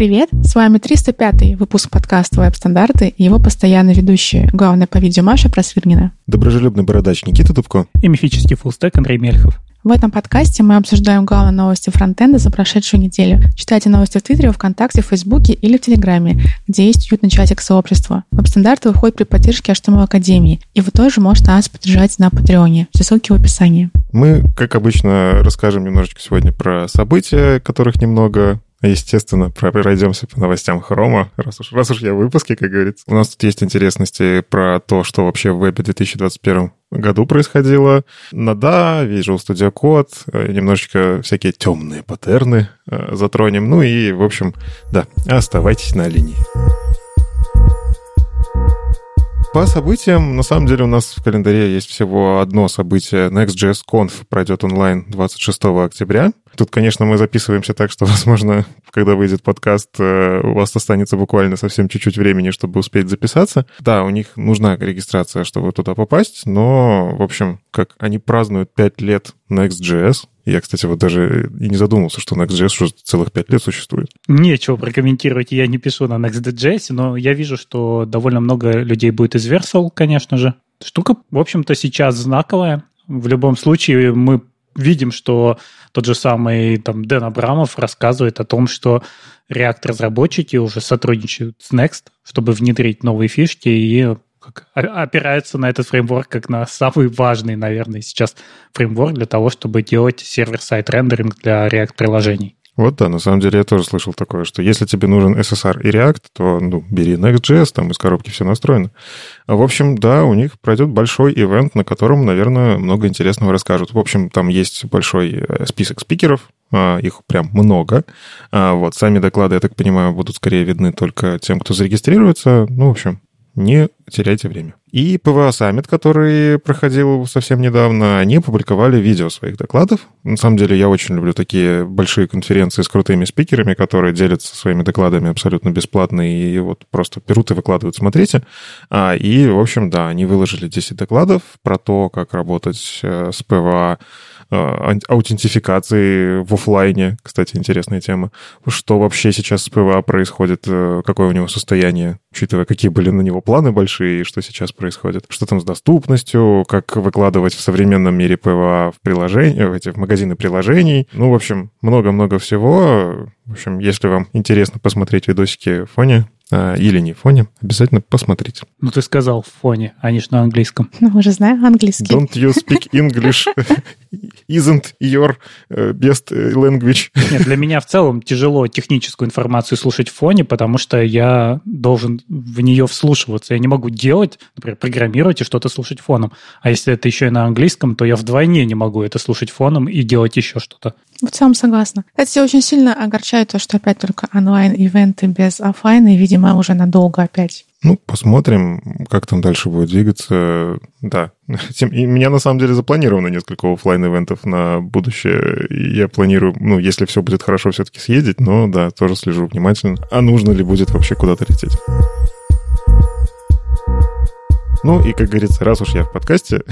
привет! С вами 305-й выпуск подкаста «Веб-стандарты» и его постоянные ведущие, главная по видео Маша Просвирнина. Доброжелюбный бородач Никита Дубко. И мифический фуллстек Андрей Мельхов. В этом подкасте мы обсуждаем главные новости фронтенда за прошедшую неделю. Читайте новости в Твиттере, ВКонтакте, в Фейсбуке или в Телеграме, где есть уютный чатик сообщества. Веб-стандарты выходят при поддержке HTML Академии, и вы тоже можете нас поддержать на Патреоне. Все ссылки в описании. Мы, как обычно, расскажем немножечко сегодня про события, которых немного, Естественно, пройдемся по новостям Хрома, раз уж, раз уж я в выпуске, как говорится. У нас тут есть интересности про то, что вообще в вебе 2021 году происходило. Нада, Visual Studio Code, немножечко всякие темные паттерны э, затронем. Ну и, в общем, да, оставайтесь на линии. По событиям, на самом деле у нас в календаре есть всего одно событие. Next.js Conf пройдет онлайн 26 октября. Тут, конечно, мы записываемся так, что, возможно, когда выйдет подкаст, э, у вас останется буквально совсем чуть-чуть времени, чтобы успеть записаться. Да, у них нужна регистрация, чтобы туда попасть, но, в общем, как они празднуют 5 лет Next.js, я, кстати, вот даже и не задумывался, что Next.js уже целых пять лет существует. Нечего прокомментировать, я не пишу на Next.js, но я вижу, что довольно много людей будет из Versal, конечно же. Штука, в общем-то, сейчас знаковая. В любом случае, мы видим, что тот же самый там, Дэн Абрамов рассказывает о том, что React-разработчики уже сотрудничают с Next, чтобы внедрить новые фишки и как, опираются на этот фреймворк как на самый важный, наверное, сейчас фреймворк для того, чтобы делать сервер-сайт рендеринг для React-приложений. Вот да, на самом деле я тоже слышал такое, что если тебе нужен SSR и React, то ну, бери Next.js, там из коробки все настроено. В общем, да, у них пройдет большой ивент, на котором, наверное, много интересного расскажут. В общем, там есть большой э, список спикеров, а, их прям много. А, вот, сами доклады, я так понимаю, будут скорее видны только тем, кто зарегистрируется. Ну, в общем, не теряйте время. И PWA Summit, который проходил совсем недавно, они опубликовали видео своих докладов. На самом деле, я очень люблю такие большие конференции с крутыми спикерами, которые делятся своими докладами абсолютно бесплатно и вот просто берут и выкладывают, смотрите. А, и, в общем, да, они выложили 10 докладов про то, как работать э, с Э, аутентификации в офлайне. Кстати, интересная тема. Что вообще сейчас с PWA происходит, э, какое у него состояние, учитывая, какие были на него планы большие и что сейчас происходит. Что там с доступностью, как выкладывать в современном мире PWA в приложение, в эти в магазины приложений. Ну, в общем, много-много всего. В общем, если вам интересно посмотреть видосики в фоне, или не в фоне, обязательно посмотрите. Ну, ты сказал в фоне, а не на английском. Ну, уже знаю английский. Don't you speak English? Isn't your э, best language? Нет, для меня в целом тяжело техническую информацию слушать в фоне, потому что я должен в нее вслушиваться. Я не могу делать, например, программировать и что-то слушать фоном. А если это еще и на английском, то я вдвойне не могу это слушать фоном и делать еще что-то. В целом согласна. Кстати, очень сильно огорчает то, что опять только онлайн-ивенты без офлайна, и, видимо, уже надолго опять. Ну, посмотрим, как там дальше будет двигаться. Да. И у меня, на самом деле, запланировано несколько офлайн ивентов на будущее. Я планирую, ну, если все будет хорошо, все-таки съездить, но, да, тоже слежу внимательно. А нужно ли будет вообще куда-то лететь? Ну и, как говорится, раз уж я в подкасте,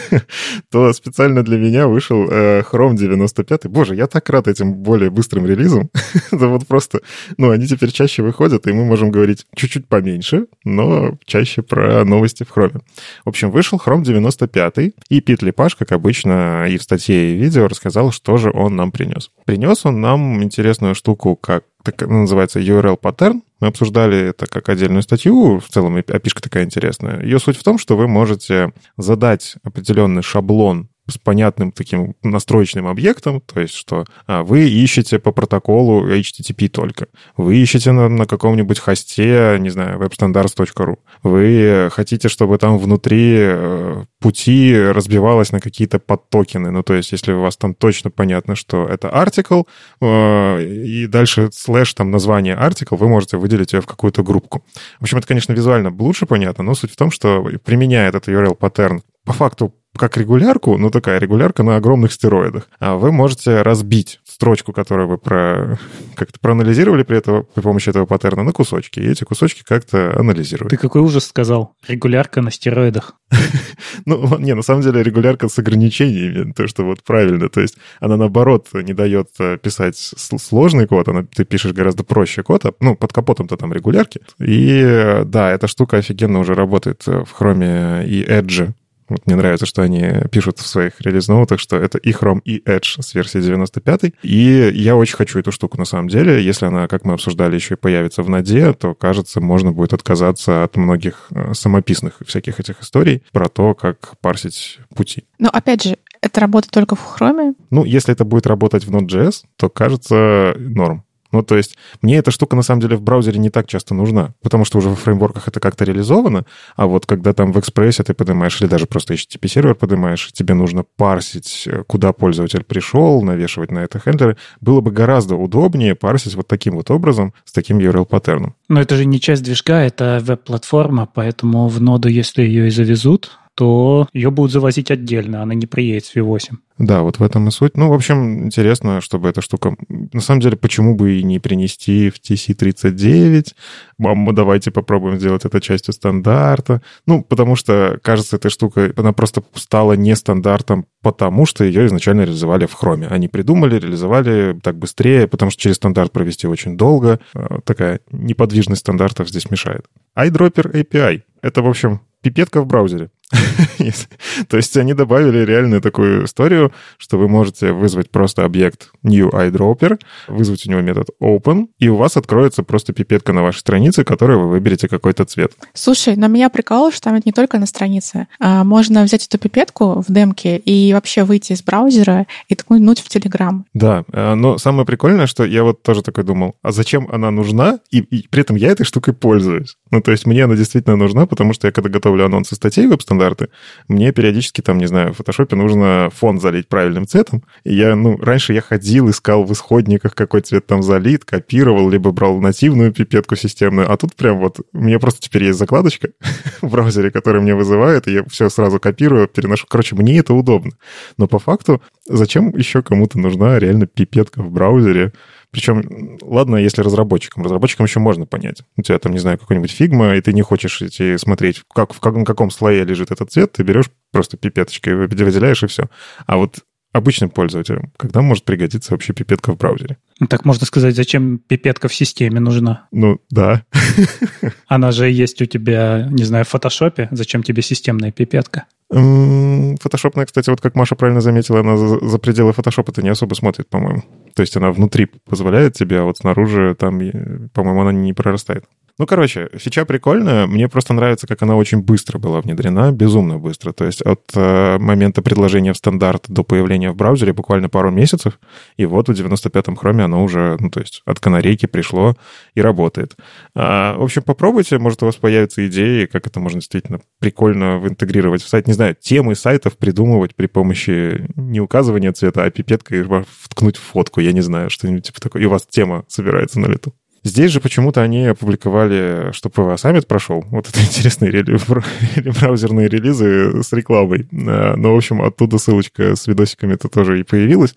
то специально для меня вышел э, Chrome 95. Боже, я так рад этим более быстрым релизом. Это вот просто... Ну, они теперь чаще выходят, и мы можем говорить чуть-чуть поменьше, но чаще про новости в Chrome. В общем, вышел Chrome 95, и Пит Липаш, как обычно, и в статье, и в видео рассказал, что же он нам принес. Принес он нам интересную штуку, как так называется URL паттерн. Мы обсуждали это как отдельную статью, в целом опишка такая интересная. Ее суть в том, что вы можете задать определенный шаблон с понятным таким настроечным объектом, то есть что а, вы ищете по протоколу HTTP только, вы ищете на, на каком-нибудь хосте, не знаю, webstandards.ru, вы хотите, чтобы там внутри э, пути разбивалось на какие-то подтокены, ну то есть если у вас там точно понятно, что это article, э, и дальше слэш там название article, вы можете выделить ее в какую-то группку. В общем, это, конечно, визуально лучше понятно, но суть в том, что применяя этот URL-паттерн по факту как регулярку, ну такая регулярка на огромных стероидах, а вы можете разбить строчку, которую вы про, как-то проанализировали при, этого, при помощи этого паттерна на кусочки, и эти кусочки как-то анализируют. Ты какой ужас сказал? Регулярка на стероидах. Ну, не, на самом деле регулярка с ограничениями, то, что вот правильно. То есть она, наоборот, не дает э, писать сложный код, она, ты пишешь гораздо проще код, а, ну, под капотом-то там регулярки. И да, эта штука офигенно уже работает в Chrome и Edge. Вот мне нравится, что они пишут в своих релиз-ноутах, что это и Chrome, и Edge с версии 95. И я очень хочу эту штуку на самом деле. Если она, как мы обсуждали, еще и появится в ноде, то, кажется, можно будет отказаться от многих э, самописных всяких этих историй про то, как парсить пути. Но опять же, это работает только в Chrome? Ну, если это будет работать в Node.js, то кажется норм. Ну, то есть мне эта штука на самом деле в браузере не так часто нужна, потому что уже в фреймворках это как-то реализовано, а вот когда там в экспрессе ты поднимаешь или даже просто HTTP-сервер поднимаешь, тебе нужно парсить, э, куда пользователь пришел, навешивать на это хендлеры, было бы гораздо удобнее парсить вот таким вот образом, с таким URL-паттерном. Но это же не часть движка, это веб-платформа, поэтому в ноду, если ее и завезут, то ее будут завозить отдельно, она не приедет с V8. Да, вот в этом и суть. Ну, в общем, интересно, чтобы эта штука... На самом деле, почему бы и не принести в TC39? Мама, давайте попробуем сделать это частью стандарта. Ну, потому что, кажется, эта штука, она просто стала нестандартом, потому что ее изначально реализовали в хроме. Они придумали, реализовали так быстрее, потому что через стандарт провести очень долго. А, такая неподвижность стандартов здесь мешает. iDropper API. Это, в общем, пипетка в браузере. То есть они добавили реальную такую историю, что вы можете вызвать просто объект new iDropper, вызвать у него метод open, и у вас откроется просто пипетка на вашей странице, которой вы выберете какой-то цвет. Слушай, но меня прикалывает, что там это не только на странице. А, можно взять эту пипетку в демке и вообще выйти из браузера и ткнуть в Telegram. Да, а, но самое прикольное, что я вот тоже такой думал, а зачем она нужна? И, и при этом я этой штукой пользуюсь. Ну, то есть мне она действительно нужна, потому что я когда готовлю анонсы статей веб-стандарты, мне периодически там, не знаю, в фотошопе нужно фон залить правильным цветом. И я, ну, раньше я ходил, искал в исходниках, какой цвет там залит, копировал, либо брал нативную пипетку системную. А тут прям вот, у меня просто теперь есть закладочка в браузере, которая мне вызывает, и я все сразу копирую, переношу. Короче, мне это удобно. Но по факту, зачем еще кому-то нужна реально пипетка в браузере, причем, ладно, если разработчикам. Разработчикам еще можно понять. У тебя там, не знаю, какой-нибудь Figma, и ты не хочешь идти смотреть, как, в как, на каком слое лежит этот цвет, ты берешь просто пипеточкой, выделяешь и все. А вот обычным пользователям, когда может пригодиться вообще пипетка в браузере? Ну, так можно сказать, зачем пипетка в системе нужна? Ну, да. Она же есть у тебя, не знаю, в фотошопе. Зачем тебе системная пипетка? Фотошопная, кстати, вот как Маша правильно заметила, она за, за пределы фотошопа-то не особо смотрит, по-моему. То есть она внутри позволяет тебе, а вот снаружи там, по-моему, она не прорастает. Ну, короче, фича прикольная. Мне просто нравится, как она очень быстро была внедрена, безумно быстро. То есть от э, момента предложения в стандарт до появления в браузере буквально пару месяцев. И вот в 95-м хроме оно уже, ну, то есть от канарейки пришло и работает. А, в общем, попробуйте, может, у вас появятся идеи, как это можно действительно прикольно интегрировать в сайт. Не знаю, темы сайтов придумывать при помощи не указывания цвета, а пипеткой вткнуть в фотку, я не знаю, что-нибудь типа такое. И у вас тема собирается на лету. Здесь же почему-то они опубликовали, что PWA Summit прошел. Вот это интересные рели... браузерные релизы с рекламой. А, ну, в общем, оттуда ссылочка с видосиками-то тоже и появилась.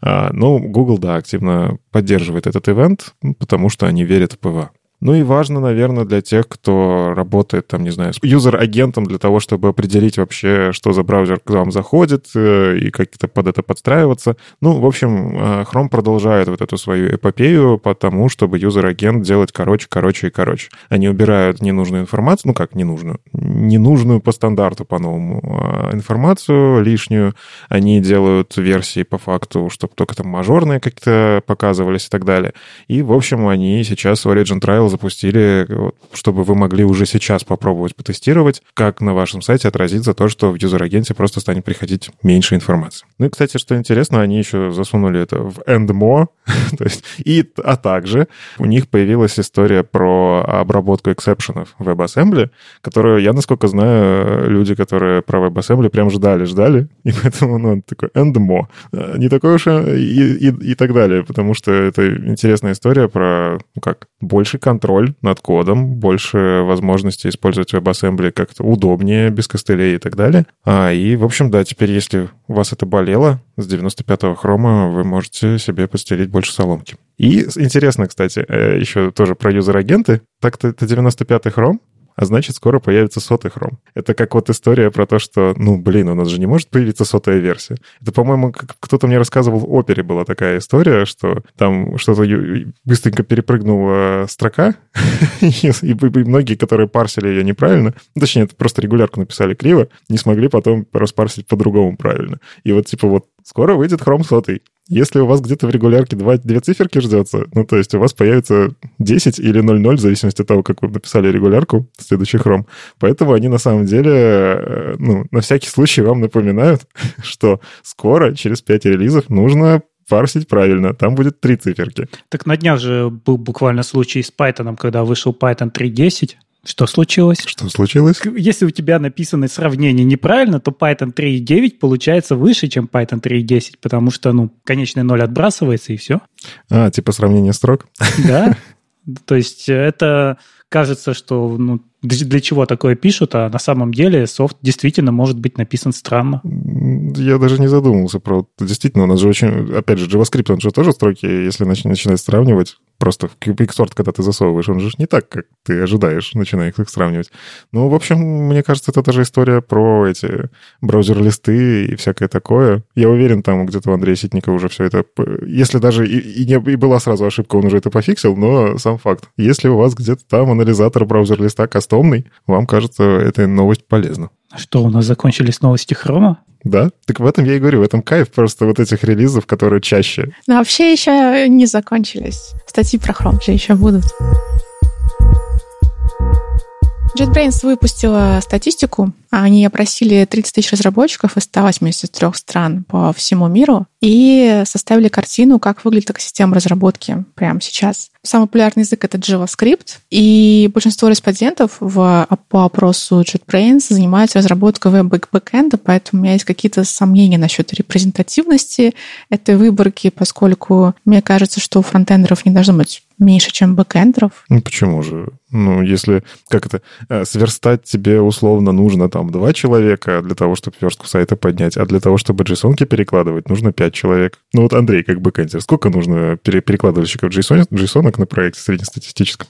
А, но Google, да, активно поддерживает этот ивент, потому что они верят в PWA. Ну и важно, наверное, для тех, кто работает, там, не знаю, с user-агентом для того, чтобы определить вообще, что за браузер к вам заходит э, и как-то под это подстраиваться. Ну, в общем, э, Chrome продолжает вот эту свою эпопею потому, чтобы user agent делать короче, короче и короче. Они убирают ненужную информацию, ну как ненужную, ненужную по стандарту по-новому а информацию лишнюю. Они делают версии по факту, чтобы только там мажорные как-то показывались и так далее. И, в общем, они сейчас в Origin Trial Trail запустили, чтобы вы могли уже сейчас попробовать потестировать, как на вашем сайте отразится то, что в юзер-агенте просто станет приходить меньше информации. Ну и, кстати, что интересно, они еще засунули это в End More, то есть, и, а также у них появилась история про обработку эксепшенов в WebAssembly, которую, я, насколько знаю, люди, которые про WebAssembly прям ждали, ждали, и поэтому ну, такой End More. Э, не такой уж и, и, и так далее, потому что это интересная история про, ну как, больший контент контроль над кодом, больше возможности использовать WebAssembly как-то удобнее, без костылей и так далее. А, и, в общем, да, теперь, если у вас это болело, с 95-го хрома вы можете себе постелить больше соломки. И интересно, кстати, э, еще тоже про юзер-агенты. Так-то это 95-й хром, а значит, скоро появится сотый хром. Это как вот история про то, что, ну, блин, у нас же не может появиться сотая версия. Это, по-моему, кто-то мне рассказывал, в опере была такая история, что там что-то быстренько перепрыгнула строка, и многие, которые парсили ее неправильно, ну, точнее, это просто регулярку написали криво, не смогли потом распарсить по-другому правильно. И вот, типа, вот скоро выйдет хром сотый. Если у вас где-то в регулярке два, две циферки ждется, ну, то есть у вас появится 10 или 00, в зависимости от того, как вы написали регулярку, следующий хром. Поэтому они на самом деле, э, ну, на всякий случай вам напоминают, что скоро, через 5 релизов, нужно парсить правильно. Там будет три циферки. Так на днях же был буквально случай с Python, когда вышел Python 3.10, что случилось? Что случилось? Если у тебя написаны сравнения неправильно, то Python 3.9 получается выше, чем Python 3.10, потому что, ну, конечный ноль отбрасывается, и все. А, типа сравнение строк? Да. То есть это кажется, что ну, для чего такое пишут, а на самом деле софт действительно может быть написан странно. Я даже не задумывался про... Действительно, у нас же очень... Опять же, JavaScript, он же тоже строки, если начинать сравнивать, просто в Quicksort, когда ты засовываешь, он же не так, как ты ожидаешь, начиная их сравнивать. Ну, в общем, мне кажется, это даже история про эти браузер-листы и всякое такое. Я уверен, там где-то у Андрея Ситника уже все это... Если даже и, и, не, и была сразу ошибка, он уже это пофиксил, но сам факт. Если у вас где-то там анализатор браузер-листа кастомный, вам кажется, эта новость полезна. Что, у нас закончились новости Хрома? Да, так в этом я и говорю, в этом кайф просто вот этих релизов, которые чаще. Но вообще еще не закончились. Статьи про хром же еще будут. JetBrains выпустила статистику. Они опросили 30 тысяч разработчиков из 183 стран по всему миру и составили картину, как выглядит экосистема разработки прямо сейчас. Самый популярный язык — это JavaScript, и большинство респондентов в, по опросу JetBrains занимаются разработкой веб-бэкэнда, поэтому у меня есть какие-то сомнения насчет репрезентативности этой выборки, поскольку мне кажется, что у фронтендеров не должно быть меньше, чем бэкэндеров. Ну, почему же? Ну, если, как это, э, сверстать тебе условно нужно там два человека для того, чтобы верстку сайта поднять, а для того, чтобы JSON перекладывать, нужно пять человек. Ну, вот Андрей, как бэкэндер, сколько нужно перекладывальщиков JSON, JSON на проекте среднестатистическом?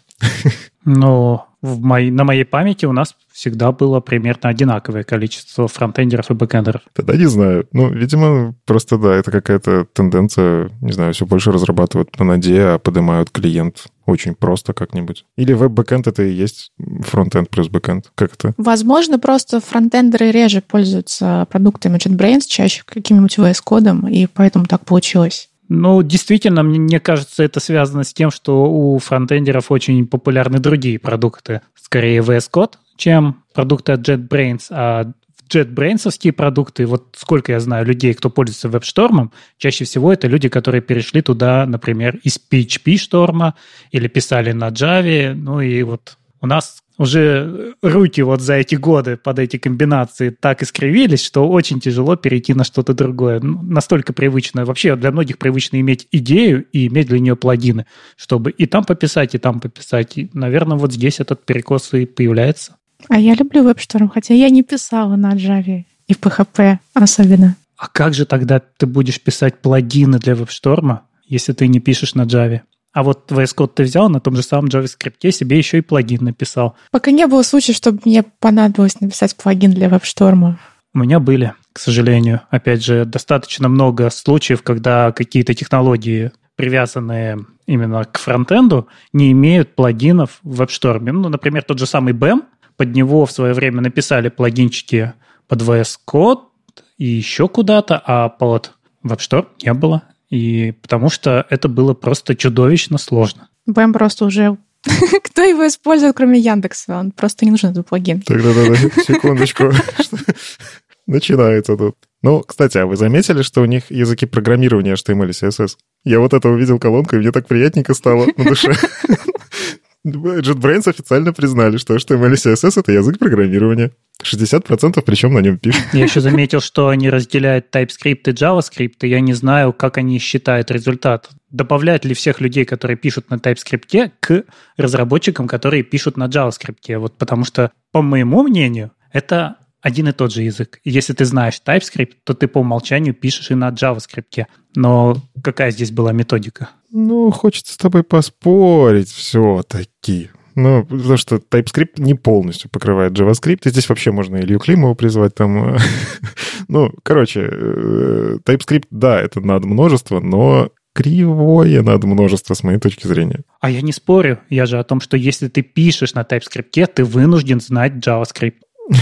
Ну, в моей, на моей памяти у нас всегда было примерно одинаковое количество фронтендеров и бэкэндеров. Тогда не знаю. Ну, видимо, просто да, это какая-то тенденция, не знаю, все больше разрабатывают на ноде, а поднимают клиент очень просто как-нибудь. Или веб-бэкэнд это и есть фронтенд плюс бэкэнд. Как это? Возможно, просто фронтендеры реже пользуются продуктами JetBrains, чаще каким-нибудь VS Code'ом, и поэтому так получилось. Ну, действительно, мне, кажется, это связано с тем, что у фронтендеров очень популярны другие продукты. Скорее VS Code, чем продукты от JetBrains, а JetBrains продукты, вот сколько я знаю людей, кто пользуется WebStorm, чаще всего это люди, которые перешли туда, например, из PHP шторма или писали на Java, ну и вот у нас уже руки вот за эти годы под эти комбинации так искривились, что очень тяжело перейти на что-то другое. Ну, настолько привычно. Вообще для многих привычно иметь идею и иметь для нее плагины, чтобы и там пописать, и там пописать. И, наверное, вот здесь этот перекос и появляется. А я люблю WebStorm, хотя я не писала на Java и PHP особенно. А как же тогда ты будешь писать плагины для WebStorm, если ты не пишешь на Java? А вот VS Code ты взял на том же самом JavaScript, себе еще и плагин написал. Пока не было случая, чтобы мне понадобилось написать плагин для WebStorm. У меня были, к сожалению. Опять же, достаточно много случаев, когда какие-то технологии, привязанные именно к фронтенду, не имеют плагинов в WebStorm. Ну, например, тот же самый BEM, под него в свое время написали плагинчики под VS Code и еще куда-то, а под WebStorm не было. И потому что это было просто чудовищно сложно. БМ просто уже кто его использует, кроме Яндекса? Он просто не нужен этот плагин. Так-да-да, секундочку. Начинается тут. Ну, кстати, а вы заметили, что у них языки программирования HTML и CSS? Я вот это увидел колонку, и мне так приятненько стало на душе. JetBrains официально признали, что HTML и CSS — это язык программирования. 60% причем на нем пишут. Я еще заметил, что они разделяют TypeScript и JavaScript, и я не знаю, как они считают результат. Добавляют ли всех людей, которые пишут на TypeScript, к разработчикам, которые пишут на JavaScript? Вот потому что, по моему мнению, это один и тот же язык. Если ты знаешь TypeScript, то ты по умолчанию пишешь и на JavaScript. Но какая здесь была методика? Ну, хочется с тобой поспорить все-таки. Ну, потому что TypeScript не полностью покрывает JavaScript, и здесь вообще можно Илью Климова призвать там. ну, короче, э, TypeScript, да, это надо множество, но кривое надо множество с моей точки зрения. А я не спорю. Я же о том, что если ты пишешь на TypeScript, ты вынужден знать JavaScript.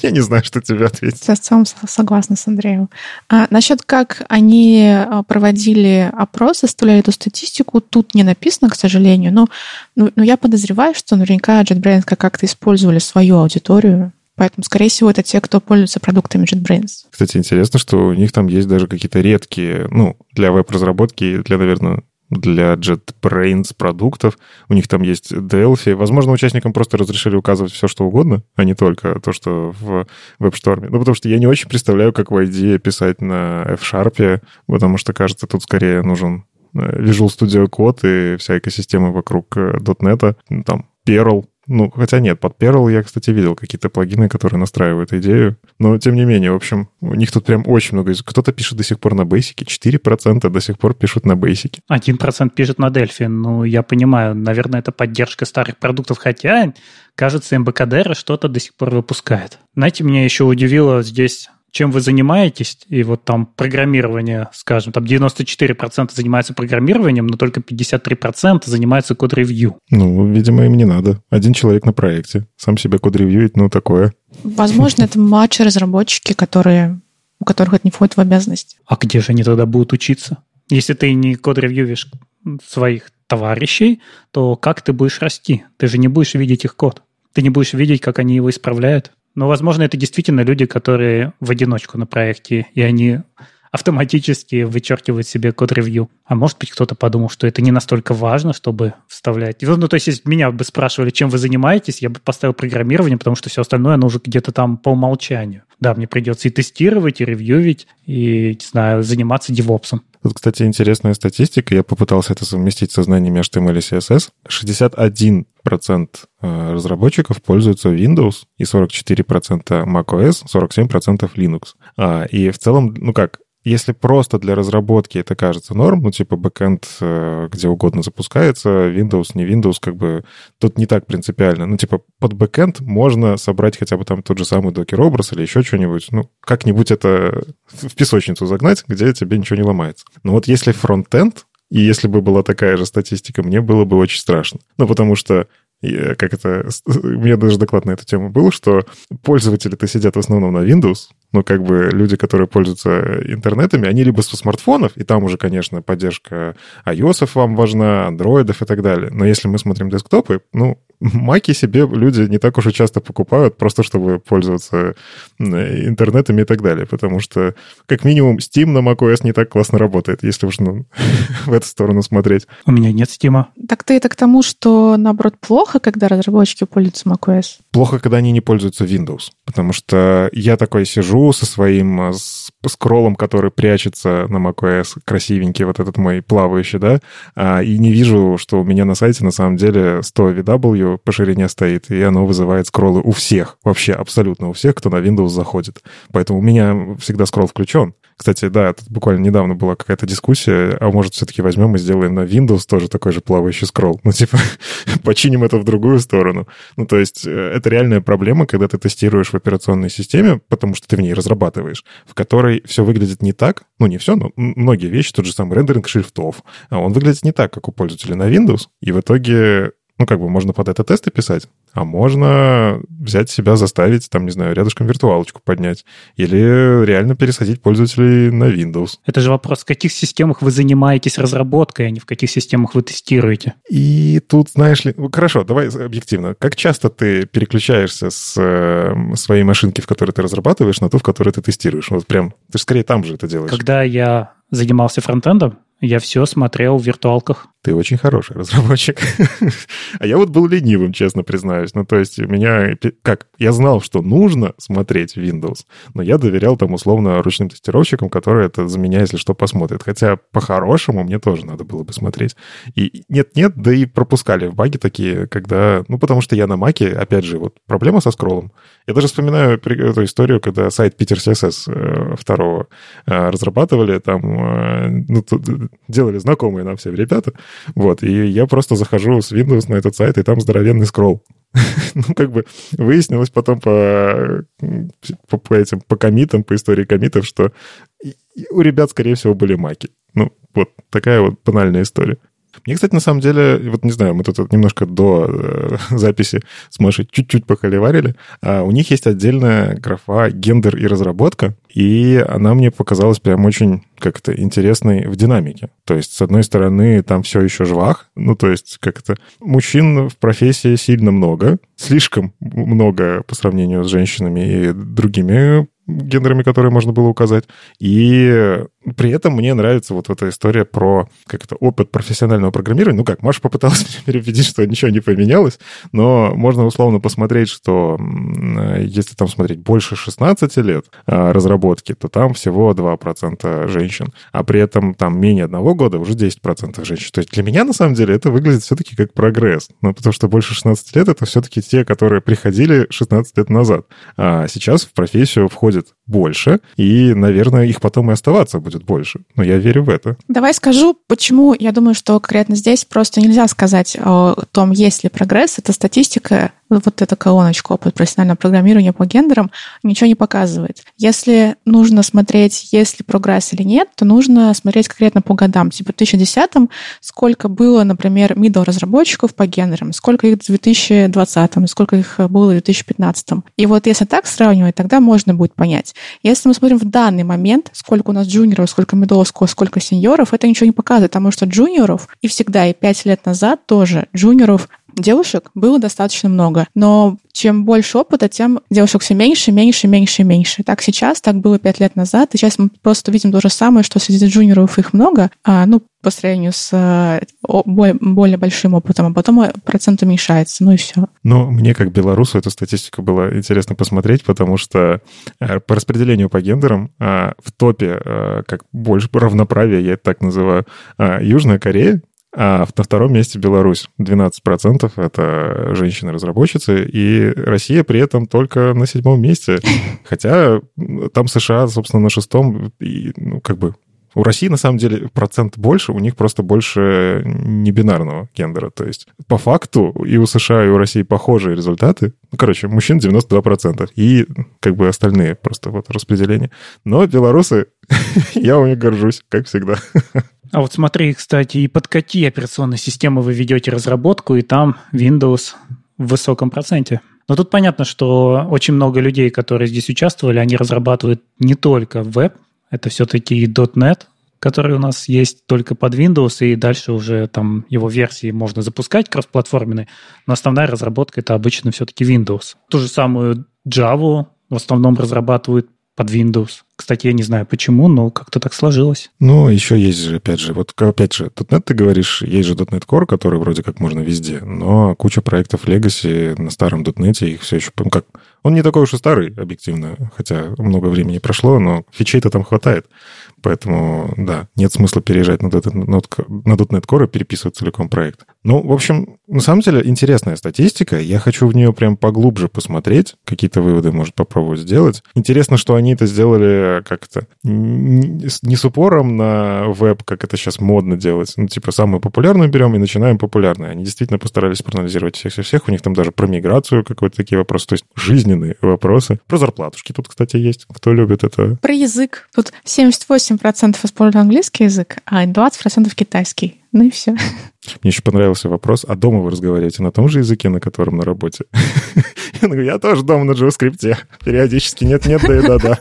Я не знаю, что тебе ответить. Я в целом согласна с Андреем. А насчет как они а, проводили опрос, составляли эту статистику, тут не написано, к сожалению, но, но, но я подозреваю, что наверняка JetBrains как-то использовали свою аудиторию, Поэтому, скорее всего, это те, кто пользуется продуктами JetBrains. Кстати, интересно, что у них там есть даже какие-то редкие, ну, для веб-разработки, для, наверное, для JetBrains продуктов. У них там есть Delphi. Возможно, участникам просто разрешили указывать все, что угодно, а не только то, что в WebStorm. Ну, потому что я не очень представляю, как в IDE писать на F-Sharp, потому что, кажется, тут скорее нужен э, Visual Studio Code и вся экосистема вокруг э, .NET. Там Perl, ну, хотя нет, под Perl я, кстати, видел какие-то плагины, которые настраивают идею. Но, тем не менее, в общем, у них тут прям очень много. Кто-то пишет до сих пор на Basic, 4% до сих пор пишут на Basic. 1% пишет на Delphi. Ну, я понимаю, наверное, это поддержка старых продуктов, хотя, кажется, МБКДР что-то до сих пор выпускает. Знаете, меня еще удивило здесь чем вы занимаетесь, и вот там программирование, скажем, там 94% занимается программированием, но только 53% занимается код-ревью. Ну, видимо, им не надо. Один человек на проекте. Сам себя код-ревьюет, ну, такое. Возможно, это младшие разработчики, которые, у которых это не входит в обязанности. А где же они тогда будут учиться? Если ты не код-ревьюешь своих товарищей, то как ты будешь расти? Ты же не будешь видеть их код. Ты не будешь видеть, как они его исправляют. Но, возможно, это действительно люди, которые в одиночку на проекте, и они автоматически вычеркивают себе код-ревью. А может быть, кто-то подумал, что это не настолько важно, чтобы вставлять. Ну, то есть, если меня бы спрашивали, чем вы занимаетесь, я бы поставил программирование, потому что все остальное, оно уже где-то там по умолчанию. Да, мне придется и тестировать, и ревьювить, и, не знаю, заниматься девопсом. Тут, кстати, интересная статистика. Я попытался это совместить со знаниями HTML и CSS. 61% э, разработчиков пользуются Windows и 44% macOS, 47% Linux. А, и в целом, ну как, если просто для разработки это кажется норм, ну, типа бэкэнд э, где угодно запускается, Windows, не Windows, как бы тут не так принципиально. Ну, типа под бэкэнд можно собрать хотя бы там тот же самый докер-образ или еще что-нибудь. Ну, как-нибудь это в песочницу загнать, где тебе ничего не ломается. Но вот если фронтенд, и если бы была такая же статистика, мне было бы очень страшно. Ну, потому что и как это... У меня даже доклад на эту тему был, что пользователи-то сидят в основном на Windows, но как бы люди, которые пользуются интернетами, они либо со смартфонов, и там уже, конечно, поддержка iOS вам важна, андроидов и так далее. Но если мы смотрим десктопы, ну, маки себе люди не так уж и часто покупают, просто чтобы пользоваться интернетами и так далее, потому что, как минимум, Steam на macOS не так классно работает, если уж ну, в эту сторону смотреть. У меня нет Steam. Так ты это к тому, что, наоборот, плохо, когда разработчики пользуются macOS? Плохо, когда они не пользуются Windows, потому что я такой сижу со своим э, скроллом, который прячется на macOS, красивенький вот этот мой плавающий, да, а, и не вижу, что у меня на сайте на самом деле 100 VW по ширине стоит, и оно вызывает скроллы у всех, вообще абсолютно у всех, кто на Windows заходит. Поэтому у меня всегда скролл включен. Кстати, да, тут буквально недавно была какая-то дискуссия, а может, все-таки возьмем и сделаем на Windows тоже такой же плавающий скролл. Ну, типа, починим это в другую сторону. Ну, то есть, э, это реальная проблема, когда ты тестируешь в операционной системе, потому что ты в ней разрабатываешь, в которой все выглядит не так, ну, не все, но многие вещи, тот же самый рендеринг шрифтов, а он выглядит не так, как у пользователя на Windows, и в итоге ну, как бы можно под это тесты писать, а можно взять себя, заставить, там, не знаю, рядышком виртуалочку поднять. Или реально пересадить пользователей на Windows. Это же вопрос, в каких системах вы занимаетесь разработкой, а не в каких системах вы тестируете. И тут, знаешь ли... Ну, хорошо, давай объективно. Как часто ты переключаешься с э, своей машинки, в которой ты разрабатываешь, на ту, в которой ты тестируешь? Вот прям, ты же скорее там же это делаешь. Когда я занимался фронтендом, я все смотрел в виртуалках. Ты очень хороший разработчик. а я вот был ленивым, честно признаюсь. Ну, то есть меня... Как? Я знал, что нужно смотреть Windows, но я доверял там условно ручным тестировщикам, которые это за меня, если что, посмотрят. Хотя по-хорошему мне тоже надо было бы смотреть. И нет-нет, да и пропускали в баги такие, когда... Ну, потому что я на Маке, опять же, вот проблема со скроллом. Я даже вспоминаю эту историю, когда сайт Питер CSS э, второго э, разрабатывали, там э, ну, делали знакомые нам всем ребята, вот, и я просто захожу с Windows на этот сайт, и там здоровенный скролл. ну, как бы выяснилось потом по, по, по этим, по комитам, по истории комитов, что у ребят, скорее всего, были маки. Ну, вот такая вот банальная история. Мне, кстати, на самом деле, вот не знаю, мы тут немножко до э, записи с Машей чуть-чуть похоливарили. А у них есть отдельная графа «Гендер и разработка», и она мне показалась прям очень как-то интересной в динамике. То есть, с одной стороны, там все еще жвах, ну, то есть, как-то мужчин в профессии сильно много, слишком много по сравнению с женщинами и другими гендерами, которые можно было указать. И при этом мне нравится вот эта история про как это, опыт профессионального программирования. Ну как, Маша попыталась меня переубедить, что ничего не поменялось, но можно условно посмотреть, что если там смотреть больше 16 лет а, разработки, то там всего 2% женщин, а при этом там менее одного года уже 10% женщин. То есть для меня, на самом деле, это выглядит все-таки как прогресс. Ну, потому что больше 16 лет — это все-таки те, которые приходили 16 лет назад. А сейчас в профессию входит больше, и, наверное, их потом и оставаться будет больше. Но я верю в это. Давай скажу, почему я думаю, что конкретно здесь просто нельзя сказать о том, есть ли прогресс. Это статистика вот эта колоночка опыт профессионального программирования по гендерам ничего не показывает. Если нужно смотреть, есть ли прогресс или нет, то нужно смотреть конкретно по годам. Типа в 2010 сколько было, например, middle разработчиков по гендерам, сколько их в 2020, сколько их было в 2015. И вот если так сравнивать, тогда можно будет понять. Если мы смотрим в данный момент, сколько у нас джуниоров, сколько мидовского, сколько сеньоров, это ничего не показывает, потому что джуниоров и всегда, и пять лет назад тоже джуниоров девушек было достаточно много. Но чем больше опыта, тем девушек все меньше, меньше, меньше, меньше. Так сейчас, так было пять лет назад. И сейчас мы просто видим то же самое, что среди джуниоров их много, а, ну, по сравнению с более, большим опытом, а потом процент уменьшается, ну и все. Ну, мне как белорусу эту статистику было интересно посмотреть, потому что э, по распределению по гендерам а, в топе, э, как больше равноправия, я это так называю, Южная Корея, а на втором месте Беларусь. 12% это женщины-разработчицы. И Россия при этом только на седьмом месте. Хотя там США, собственно, на шестом. И, ну, как бы у России, на самом деле, процент больше, у них просто больше небинарного гендера. То есть, по факту, и у США, и у России похожие результаты. Ну, короче, мужчин 92%, и как бы остальные просто вот распределение. Но белорусы, я у них горжусь, как всегда. А вот смотри, кстати, и под какие операционные системы вы ведете разработку, и там Windows в высоком проценте. Но тут понятно, что очень много людей, которые здесь участвовали, они разрабатывают не только веб, это все-таки и .NET, который у нас есть только под Windows, и дальше уже там его версии можно запускать кроссплатформенные, но основная разработка это обычно все-таки Windows. Ту же самую Java в основном разрабатывают под Windows. Кстати, я не знаю почему, но как-то так сложилось. Ну, еще есть же, опять же, вот опять же, .NET ты говоришь, есть же .NET Core, который вроде как можно везде, но куча проектов Legacy на старом .NET, их все еще, как, он не такой уж и старый, объективно, хотя много времени прошло, но фичей-то там хватает. Поэтому, да, нет смысла переезжать на .NET Core и переписывать целиком проект. Ну, в общем, на самом деле интересная статистика. Я хочу в нее прям поглубже посмотреть, какие-то выводы, может, попробовать сделать. Интересно, что они это сделали как-то не с упором на веб, как это сейчас модно делать. Ну, типа, самую популярную берем и начинаем популярную. Они действительно постарались проанализировать всех-всех. У них там даже про миграцию какой-то такие вопросы. То есть жизненные вопросы. Про зарплатушки тут, кстати, есть. Кто любит это? Про язык. Тут 78 8% используют английский язык, а 20% китайский. Ну и все. Мне еще понравился вопрос, а дома вы разговариваете на том же языке, на котором на работе? Я говорю, я тоже дома на JavaScript. Периодически нет-нет, да и да-да.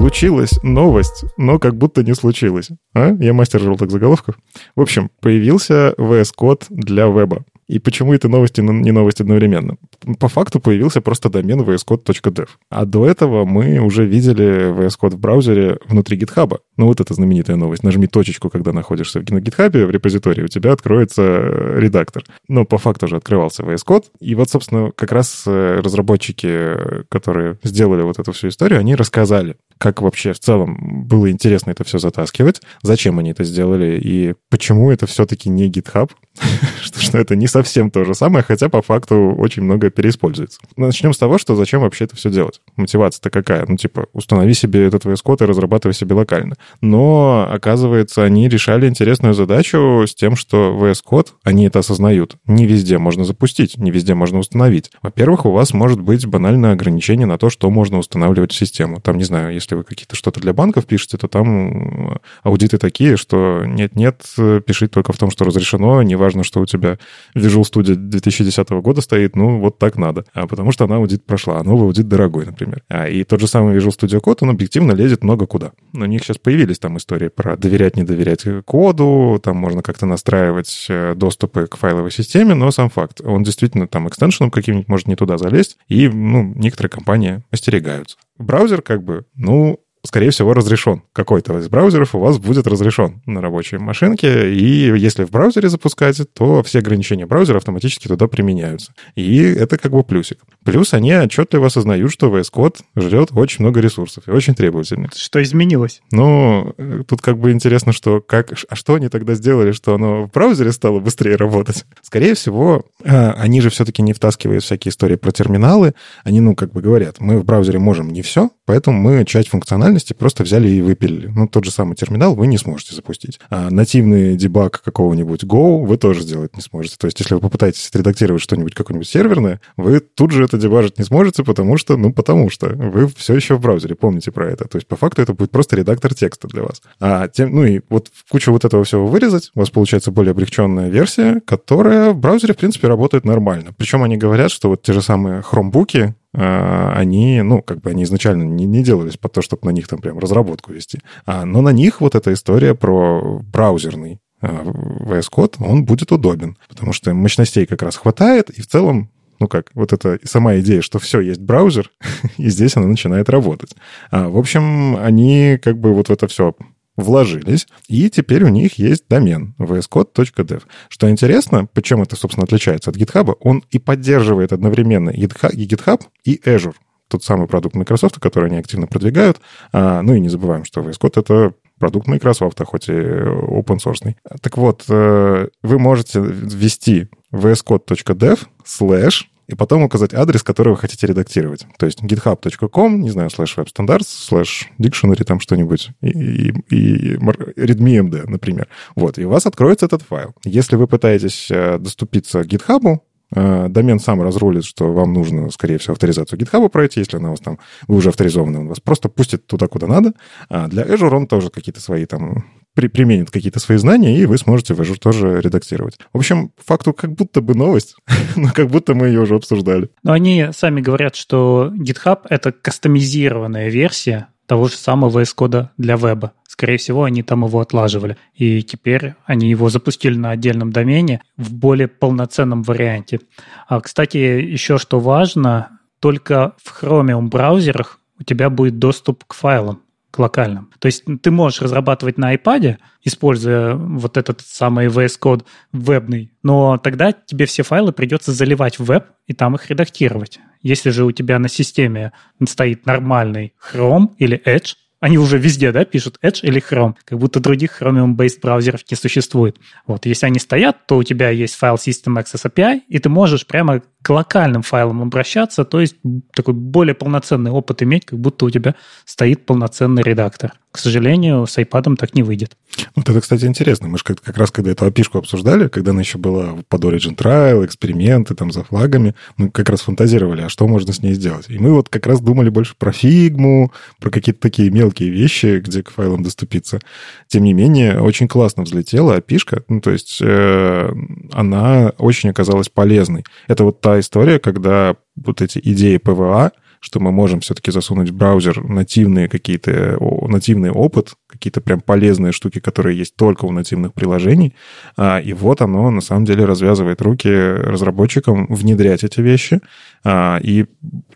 Случилась новость, но как будто не случилось. А? Я мастер желтых заголовков. В общем, появился VS Code для веба. И почему это новости, не новости одновременно? По факту появился просто домен vscode.dev. А до этого мы уже видели VS Code в браузере внутри GitHub. Ну вот эта знаменитая новость. Нажми точечку, когда находишься на GitHub в репозитории, у тебя откроется э, редактор. Но по факту уже открывался VS Code. И вот, собственно, как раз э, разработчики, которые сделали вот эту всю историю, они рассказали, как вообще в целом было интересно это все затаскивать, зачем они это сделали и почему это все-таки не GitHub, что, это не совсем то же самое, хотя по факту очень много переиспользуется. Начнем с того, что зачем вообще это все делать. Мотивация-то какая? Ну, типа, установи себе этот VS Code и разрабатывай себе локально. Но, оказывается, они решали интересную задачу с тем, что VS Code, они это осознают, не везде можно запустить, не везде можно установить. Во-первых, у вас может быть банальное ограничение на то, что можно устанавливать в систему. Там, не знаю, если вы какие-то что-то для банков пишете, то там аудиты такие, что нет-нет, пишите только в том, что разрешено, не важно, что у тебя Visual Studio 2010 года стоит, ну, вот так надо. А потому что она аудит прошла, а новый аудит дорогой, например. А, и тот же самый Visual Studio Code, он объективно лезет много куда. У них сейчас появились там истории про доверять, не доверять коду, там можно как-то настраивать э, доступы к файловой системе, но сам факт, он действительно там экстеншеном каким-нибудь может не туда залезть, и, ну, некоторые компании остерегаются. Браузер как бы, ну, скорее всего, разрешен. Какой-то из браузеров у вас будет разрешен на рабочей машинке, и если в браузере запускать, то все ограничения браузера автоматически туда применяются. И это как бы плюсик. Плюс они отчетливо осознают, что VS Code жрет очень много ресурсов и очень требовательный. Что изменилось? Ну, тут как бы интересно, что как, а что они тогда сделали, что оно в браузере стало быстрее работать? Скорее всего, а, они же все-таки не втаскивают всякие истории про терминалы. Они, ну, как бы говорят, мы в браузере можем не все, поэтому мы часть функциональности просто взяли и выпилили. Ну, тот же самый терминал вы не сможете запустить. А нативный дебаг какого-нибудь Go вы тоже сделать не сможете. То есть, если вы попытаетесь отредактировать что-нибудь какое-нибудь серверное, вы тут же это дебажить не сможете, потому что, ну, потому что вы все еще в браузере, помните про это. То есть, по факту, это будет просто редактор текста для вас. А тем, ну и вот кучу вот этого всего вырезать, у вас получается более облегченная версия, которая в браузере, в принципе, работает нормально. Причем они говорят, что вот те же самые хромбуки, они, ну, как бы они изначально не, не делались под то, чтобы на них там прям разработку вести. А, но на них вот эта история про браузерный а, VS Code, он будет удобен, потому что мощностей как раз хватает, и в целом ну как, вот эта сама идея, что все, есть браузер, и здесь она начинает работать. А, в общем, они как бы вот это все вложились, и теперь у них есть домен vscode.dev. Что интересно, почему это, собственно, отличается от GitHub, он и поддерживает одновременно и GitHub, и Azure, тот самый продукт Microsoft, который они активно продвигают. А, ну и не забываем, что VS Code — это продукт Microsoft, хоть и open source. Так вот, э, вы можете ввести vscode.dev slash и потом указать адрес, который вы хотите редактировать. То есть github.com, не знаю, slash webstandards, slash dictionary, там что-нибудь, и, и, и readme.md, например. Вот, и у вас откроется этот файл. Если вы пытаетесь э, доступиться к GitHub, э, домен сам разрулит, что вам нужно, скорее всего, авторизацию GitHub пройти, если она у вас там, вы уже авторизованы, он вас просто пустит туда, куда надо. А для Azure он тоже какие-то свои там при, применит какие-то свои знания, и вы сможете в Azure тоже редактировать. В общем, факту как будто бы новость, но как будто мы ее уже обсуждали. Но они сами говорят, что GitHub — это кастомизированная версия того же самого VS Code для веба. Скорее всего, они там его отлаживали. И теперь они его запустили на отдельном домене в более полноценном варианте. А, кстати, еще что важно, только в Chromium браузерах у тебя будет доступ к файлам к локальным. То есть ты можешь разрабатывать на iPad, используя вот этот самый VS Code вебный, но тогда тебе все файлы придется заливать в веб и там их редактировать. Если же у тебя на системе стоит нормальный Chrome или Edge, они уже везде, да, пишут Edge или Chrome, как будто других Chromium-based браузеров не существует. Вот, если они стоят, то у тебя есть файл System Access API, и ты можешь прямо к локальным файлам обращаться, то есть такой более полноценный опыт иметь, как будто у тебя стоит полноценный редактор. К сожалению, с iPad так не выйдет. Вот это, кстати, интересно. Мы же как, как раз, когда эту опишку обсуждали, когда она еще была под Origin Trial, эксперименты там за флагами, мы как раз фантазировали, а что можно с ней сделать. И мы вот как раз думали больше про фигму, про какие-то такие мелкие вещи, где к файлам доступиться. Тем не менее, очень классно взлетела API-шка, ну, то есть э, она очень оказалась полезной. Это вот та история, когда вот эти идеи PWA, что мы можем все-таки засунуть в браузер нативные какие-то, нативный опыт, какие-то прям полезные штуки, которые есть только у нативных приложений. А, и вот оно на самом деле развязывает руки разработчикам внедрять эти вещи. А, и,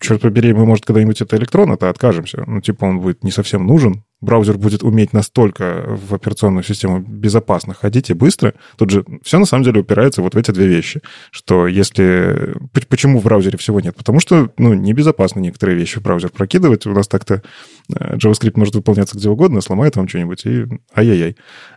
черт побери, мы, может, когда-нибудь это Electron-то откажемся. Ну, типа, он будет не совсем нужен, браузер будет уметь настолько в операционную систему безопасно ходить и быстро, тут же все на самом деле упирается вот в эти две вещи. Что если... Почему в браузере всего нет? Потому что, ну, небезопасно некоторые вещи в браузер прокидывать. У нас так-то э, JavaScript может выполняться где угодно, сломает вам что-нибудь, и ай-яй-яй.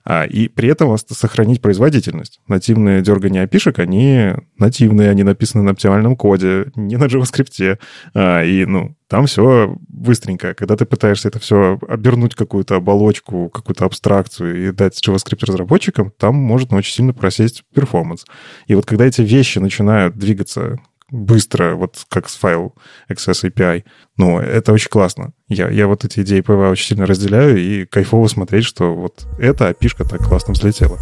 А, и при этом сохранить производительность. Нативные дергания опишек, они нативные, они написаны на оптимальном коде, не на JavaScript. А, и, ну, там все быстренько. Когда ты пытаешься это все обернуть какую-то оболочку, какую-то абстракцию и дать JavaScript разработчикам, там может очень сильно просесть перформанс. И вот когда эти вещи начинают двигаться быстро, вот как с File Access API, ну, это очень классно. Я, я вот эти идеи PWA очень сильно разделяю, и кайфово смотреть, что вот эта API-шка так классно взлетела.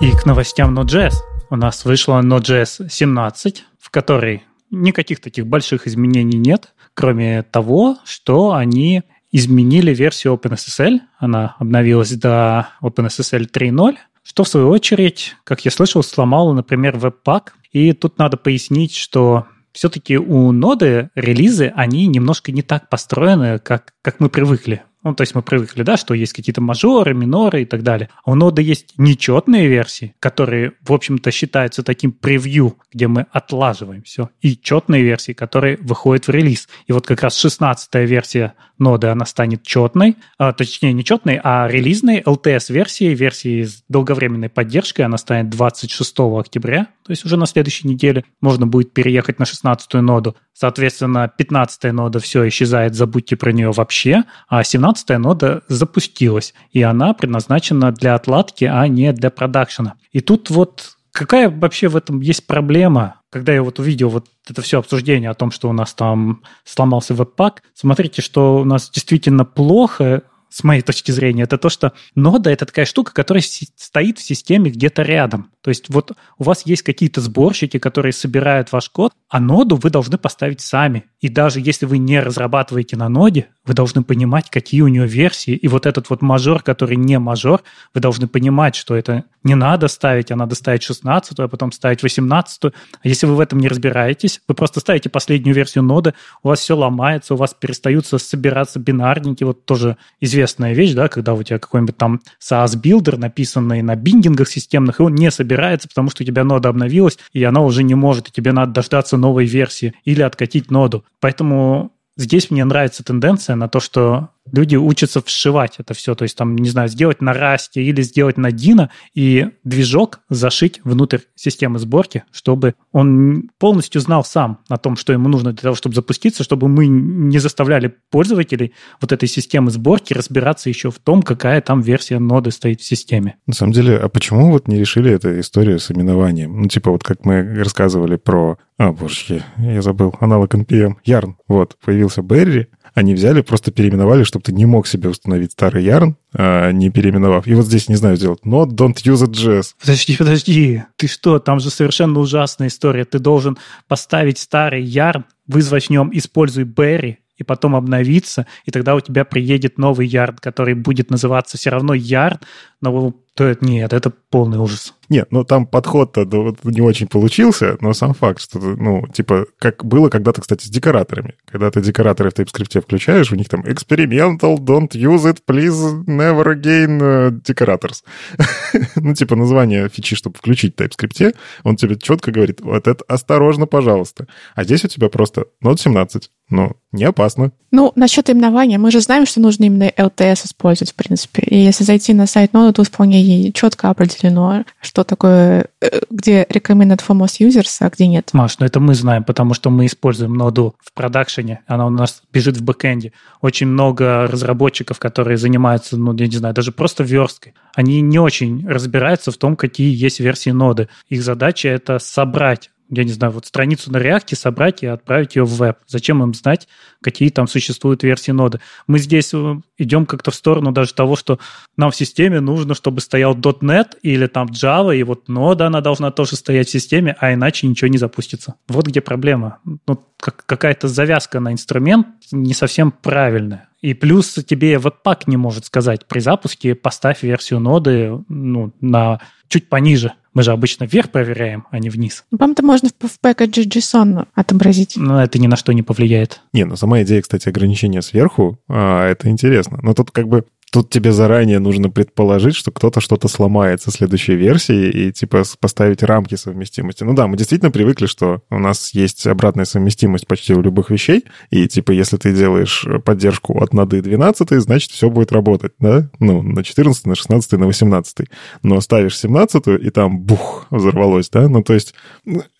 И к новостям Node.js. У нас вышла Node.js 17, в которой никаких таких больших изменений нет, кроме того, что они изменили версию OpenSSL. Она обновилась до OpenSSL 3.0, что в свою очередь, как я слышал, сломало, например, Webpack. И тут надо пояснить, что все-таки у ноды релизы, они немножко не так построены, как, как мы привыкли. Ну, то есть мы привыкли, да, что есть какие-то мажоры, миноры и так далее. А у нода есть нечетные версии, которые, в общем-то, считаются таким превью, где мы отлаживаем все, и четные версии, которые выходят в релиз. И вот как раз 16 версия ноды, она станет четной, а, точнее, не четной, а релизной LTS-версией, версией с долговременной поддержкой, она станет 26 октября, то есть уже на следующей неделе можно будет переехать на 16 ноду. Соответственно, 15 нода все исчезает, забудьте про нее вообще, а 17 нода запустилась, и она предназначена для отладки, а не для продакшена. И тут вот какая вообще в этом есть проблема? Когда я вот увидел вот это все обсуждение о том, что у нас там сломался веб-пак, смотрите, что у нас действительно плохо с моей точки зрения, это то, что нода — это такая штука, которая стоит в системе где-то рядом. То есть вот у вас есть какие-то сборщики, которые собирают ваш код, а ноду вы должны поставить сами. И даже если вы не разрабатываете на ноде, вы должны понимать, какие у нее версии. И вот этот вот мажор, который не мажор, вы должны понимать, что это не надо ставить, а надо ставить 16 а потом ставить 18 А если вы в этом не разбираетесь, вы просто ставите последнюю версию ноды, у вас все ломается, у вас перестают собираться бинарники. Вот тоже известная вещь, да, когда у тебя какой-нибудь там Sass-билдер, написанный на биндингах системных, и он не собирается, потому что у тебя нода обновилась, и она уже не может, и тебе надо дождаться новой версии или откатить ноду. Поэтому здесь мне нравится тенденция на то, что люди учатся вшивать это все, то есть там, не знаю, сделать на Rust'е или сделать на Deno и движок зашить внутрь системы сборки, чтобы он полностью знал сам о том, что ему нужно для того, чтобы запуститься, чтобы мы не заставляли пользователей вот этой системы сборки разбираться еще в том, какая там версия ноды стоит в системе. На самом деле, а почему вот не решили эту историю с именованием? Ну, типа вот как мы рассказывали про... А, боже, я забыл. Аналог NPM. Yarn. Вот, появился Берри, они взяли, просто переименовали, чтобы ты не мог себе установить старый Yarn, а, не переименовав. И вот здесь, не знаю, сделать not don't use it JS. Подожди, подожди. Ты что? Там же совершенно ужасная история. Ты должен поставить старый Yarn, вызвать в нем «используй Berry», и потом обновиться, и тогда у тебя приедет новый ярд, который будет называться все равно ярд, но то нет, это полный ужас. Нет, ну там подход-то не очень получился, но сам факт, что, ну, типа, как было когда-то, кстати, с декораторами. Когда ты декораторы в TypeScript включаешь, у них там experimental, don't use it, please, never again uh, decorators. ну, типа, название фичи, чтобы включить в TypeScript, он тебе четко говорит, вот это осторожно, пожалуйста. А здесь у тебя просто Node 17, ну, не опасно. Ну, насчет именования, мы же знаем, что нужно именно LTS использовать, в принципе. И если зайти на сайт Node, тут вполне четко определено, что такое, э, где recommended for most users, а где нет. Маш, ну это мы знаем, потому что мы используем ноду в продакшене, она у нас бежит в бэкэнде. Очень много разработчиков, которые занимаются, ну, я не знаю, даже просто версткой, они не очень разбираются в том, какие есть версии ноды. Их задача — это собрать я не знаю, вот страницу на реакте собрать и отправить ее в веб. Зачем им знать, какие там существуют версии ноды? Мы здесь э, идем как-то в сторону даже того, что нам в системе нужно, чтобы стоял .NET или там Java, и вот нода, она должна тоже стоять в системе, а иначе ничего не запустится. Вот где проблема. Ну, как, какая-то завязка на инструмент не совсем правильная. И плюс тебе Webpack не может сказать при запуске поставь версию ноды ну, на чуть пониже. Мы же обычно вверх проверяем, а не вниз. Ну, по-моему, это можно в, в пэкэдже JSON отобразить. Но это ни на что не повлияет. Не, ну сама идея, кстати, ограничения сверху, а, это интересно. Но тут как бы Тут тебе заранее нужно предположить, что кто-то что-то сломает со следующей версии и, типа, поставить рамки совместимости. Ну да, мы действительно привыкли, что у нас есть обратная совместимость почти у любых вещей, и, типа, если ты делаешь поддержку от ноды 12, значит, все будет работать, да? Ну, на 14, на 16, на 18. Но ставишь 17, и там, бух, взорвалось, да? Ну, то есть,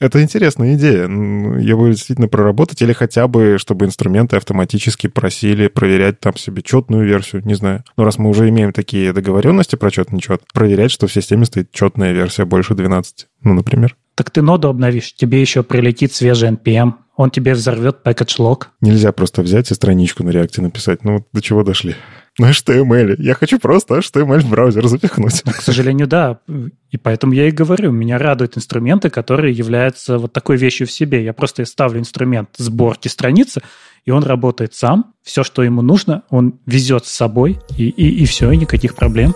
это интересная идея. Я бы действительно проработать, или хотя бы, чтобы инструменты автоматически просили проверять там себе четную версию, не знаю. Но раз мы уже имеем такие договоренности про четный чет, проверять, что в системе стоит четная версия больше 12, ну, например. Так ты ноду обновишь, тебе еще прилетит свежий NPM, он тебе взорвет package log. Нельзя просто взять и страничку на реакте написать. Ну, до чего дошли? На HTML. Я хочу просто HTML в браузер запихнуть. К сожалению, да. И поэтому я и говорю, меня радуют инструменты, которые являются вот такой вещью в себе. Я просто ставлю инструмент сборки страницы, и он работает сам. Все, что ему нужно, он везет с собой, и, и, и все, и никаких проблем.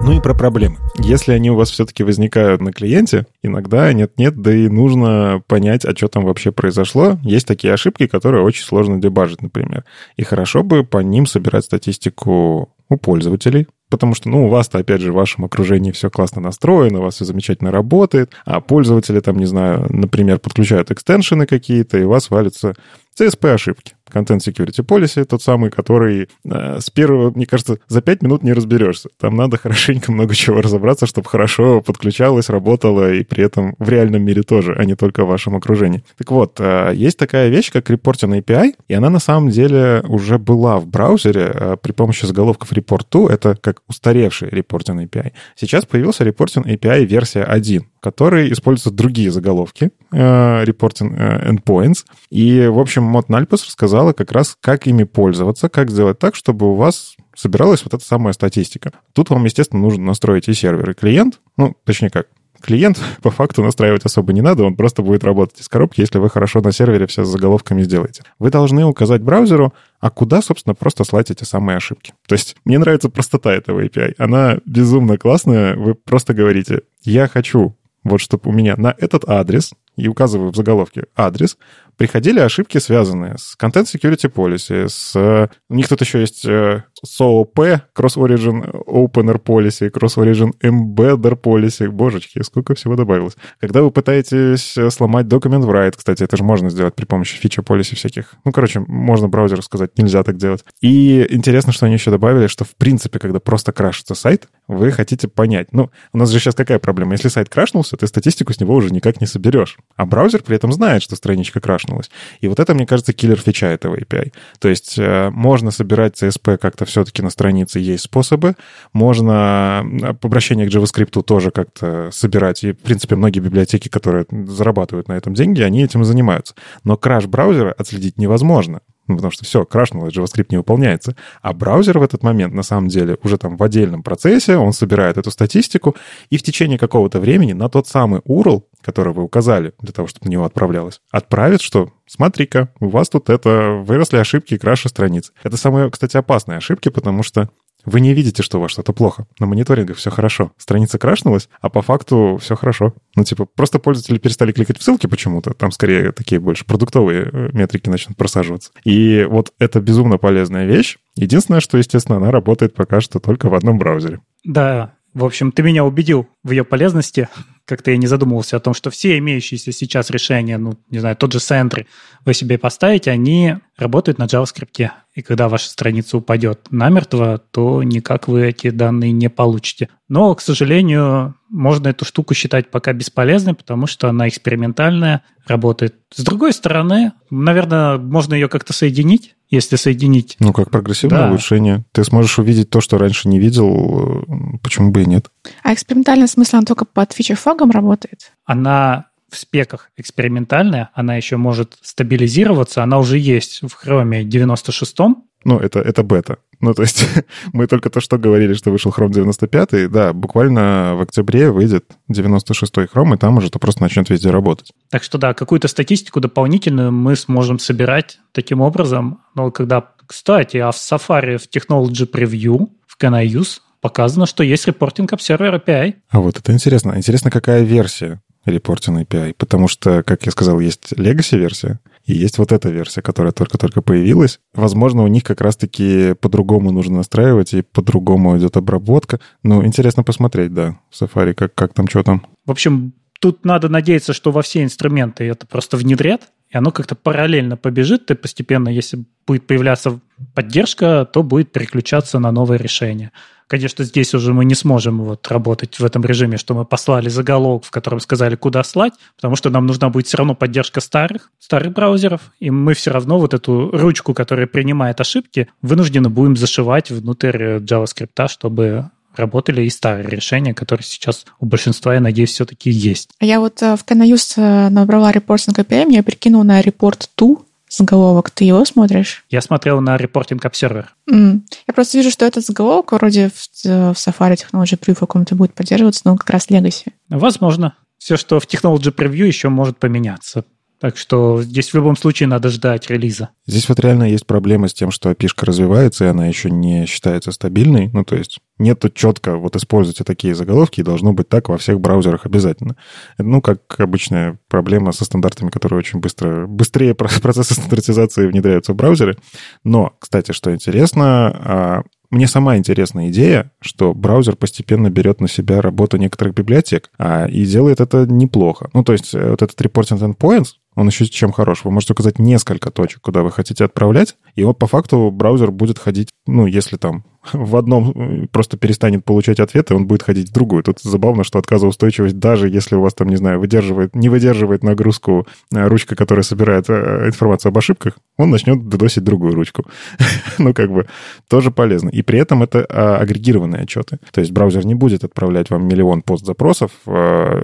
Ну и про проблемы. Если они у вас все-таки возникают на клиенте, иногда нет-нет, да и нужно понять, а что там вообще произошло. Есть такие ошибки, которые очень сложно дебажить, например. И хорошо бы по ним собирать статистику у пользователей, потому что, ну, у вас-то, опять же, в вашем окружении все классно настроено, у вас все замечательно работает, а пользователи там, не знаю, например, подключают экстеншены какие-то, и у вас валятся CSP-ошибки. Content Security Policy, тот самый, который э, с первого, мне кажется, за пять минут не разберешься. Там надо хорошенько много чего разобраться, чтобы хорошо подключалось, работало, и при этом в реальном мире тоже, а не только в вашем окружении. Так вот, э, есть такая вещь, как Reporting API, и она на самом деле уже была в браузере э, при помощи заголовков Report to, это как устаревший Reporting API. Сейчас появился Reporting API версия 1, который использует другие заголовки, э, Reporting э, Endpoints. И, в общем, Мод Нальпус рассказала как раз, как ими пользоваться, как сделать так, чтобы у вас собиралась вот эта самая статистика. Тут вам, естественно, нужно настроить и сервер, и клиент. Ну, точнее как, клиент по факту настраивать особо не надо, он просто будет работать из коробки, если вы хорошо на сервере все с заголовками сделаете. Вы должны указать браузеру, а куда, собственно, просто слать эти самые ошибки. То есть мне нравится простота этого API. Она безумно классная. Вы просто говорите, я хочу вот чтобы у меня на этот адрес, и указываю в заголовке адрес, приходили ошибки, связанные с Content Security Policy, с... У них тут еще есть э, SOOP, Cross Origin Opener Policy, Cross Origin Embedder Policy. Божечки, сколько всего добавилось. Когда вы пытаетесь э, сломать Document Write, кстати, это же можно сделать при помощи фича policy всяких. Ну, короче, можно браузеру сказать, нельзя так делать. И интересно, что они еще добавили, что, в принципе, когда просто крашится сайт, вы хотите понять. Ну, у нас же сейчас какая проблема? Если сайт крашнулся, ты статистику с него уже никак не соберешь. А браузер при этом знает, что страничка крашнулась. И вот это, мне кажется, киллер фича этого API. То есть э, можно собирать CSP как-то все-таки на странице есть способы. Можно обращение к JavaScript тоже как-то собирать. И, в принципе, многие библиотеки, которые зарабатывают на этом деньги, они этим занимаются. Но краш браузера отследить невозможно. Ну, потому что все, крашнуло, JavaScript не выполняется. А браузер в этот момент, на самом деле, уже там в отдельном процессе, он собирает эту статистику, и в течение какого-то времени на тот самый URL, который вы указали для того, чтобы на него отправлялось, отправит, что смотри-ка, у вас тут это выросли ошибки и краши страниц. Это самые, кстати, опасные ошибки, потому что вы не видите, что у вас что-то плохо. На мониторингах все хорошо. Страница крашнулась, а по факту все хорошо. Ну, типа, просто пользователи перестали кликать в ссылки почему-то. Там скорее такие больше продуктовые э, метрики начнут просаживаться. И вот это безумно полезная вещь. Единственное, что, естественно, она работает пока что только в одном браузере. Да, в общем, ты меня убедил в ее полезности. Как-то я не задумывался о том, что все имеющиеся сейчас решения, ну, не знаю, тот же Sentry вы себе поставите, они работают на JavaScript. И когда ваша страница упадет намертво, то никак вы эти данные не получите. Но, к сожалению, можно эту штуку считать пока бесполезной, потому что она экспериментальная, работает. С другой стороны, наверное, можно ее как-то соединить, если соединить. Ну, как прогрессивное да. улучшение. Ты сможешь увидеть то, что раньше не видел, почему бы и нет. А экспериментальный смысл, она только под фичер-флагом работает? Она в спеках экспериментальная, она еще может стабилизироваться, она уже есть в Chrome 96 ну, это, это бета. Ну, то есть мы только то, что говорили, что вышел Chrome 95, да, буквально в октябре выйдет 96-й Chrome, и там уже это просто начнет везде работать. Так что да, какую-то статистику дополнительную мы сможем собирать таким образом. Но когда, кстати, а в Safari в Technology Preview, в Can I Use, показано, что есть репортинг Observer API. А вот это интересно. Интересно, какая версия репортинг API, потому что, как я сказал, есть legacy-версия, и есть вот эта версия, которая только-только появилась. Возможно, у них как раз-таки по-другому нужно настраивать, и по-другому идет обработка. Ну, интересно посмотреть, да, в Safari, как, как там, что там. В общем, тут надо надеяться, что во все инструменты это просто внедрят, и оно как-то параллельно побежит, и постепенно, если будет появляться поддержка, то будет переключаться на новые решения. Конечно, здесь уже мы не сможем вот работать в этом режиме, что мы послали заголовок, в котором сказали, куда слать, потому что нам нужна будет все равно поддержка старых, старых браузеров, и мы все равно вот эту ручку, которая принимает ошибки, вынуждены будем зашивать внутрь JavaScript, чтобы работали и старые решения, которые сейчас у большинства, я надеюсь, все-таки есть. Я вот э, в Canayus э, набрала репортинг API, я перекинула на report to заголовок. Ты его смотришь? Я смотрел на Reporting Observer. Mm. Я просто вижу, что этот заголовок вроде в, в Safari Technology Preview каком-то будет поддерживаться, но как раз Legacy. Возможно. Все, что в Technology Preview еще может поменяться. Так что здесь в любом случае надо ждать релиза. Здесь вот реально есть проблема с тем, что api развивается, и она еще не считается стабильной. Ну, то есть нету четко, вот используйте такие заголовки, и должно быть так во всех браузерах обязательно. Ну, как обычная проблема со стандартами, которые очень быстро, быстрее процессы стандартизации внедряются в браузеры. Но, кстати, что интересно, а, мне сама интересна идея, что браузер постепенно берет на себя работу некоторых библиотек, а, и делает это неплохо. Ну, то есть э, вот этот reporting endpoints, он еще чем хорош. Вы можете указать несколько точек, куда вы хотите отправлять, и вот по факту браузер будет ходить, ну, если там в одном э, просто перестанет получать ответы, он будет ходить в другую. Тут забавно, что отказоустойчивость, даже если у вас там, не знаю, выдерживает, не выдерживает нагрузку э, ручка, которая собирает информацию об ошибках, он начнет додосить другую ручку. ну, как бы, тоже полезно. И при этом это а, агрегированные отчеты. То есть браузер не будет отправлять вам миллион пост-запросов,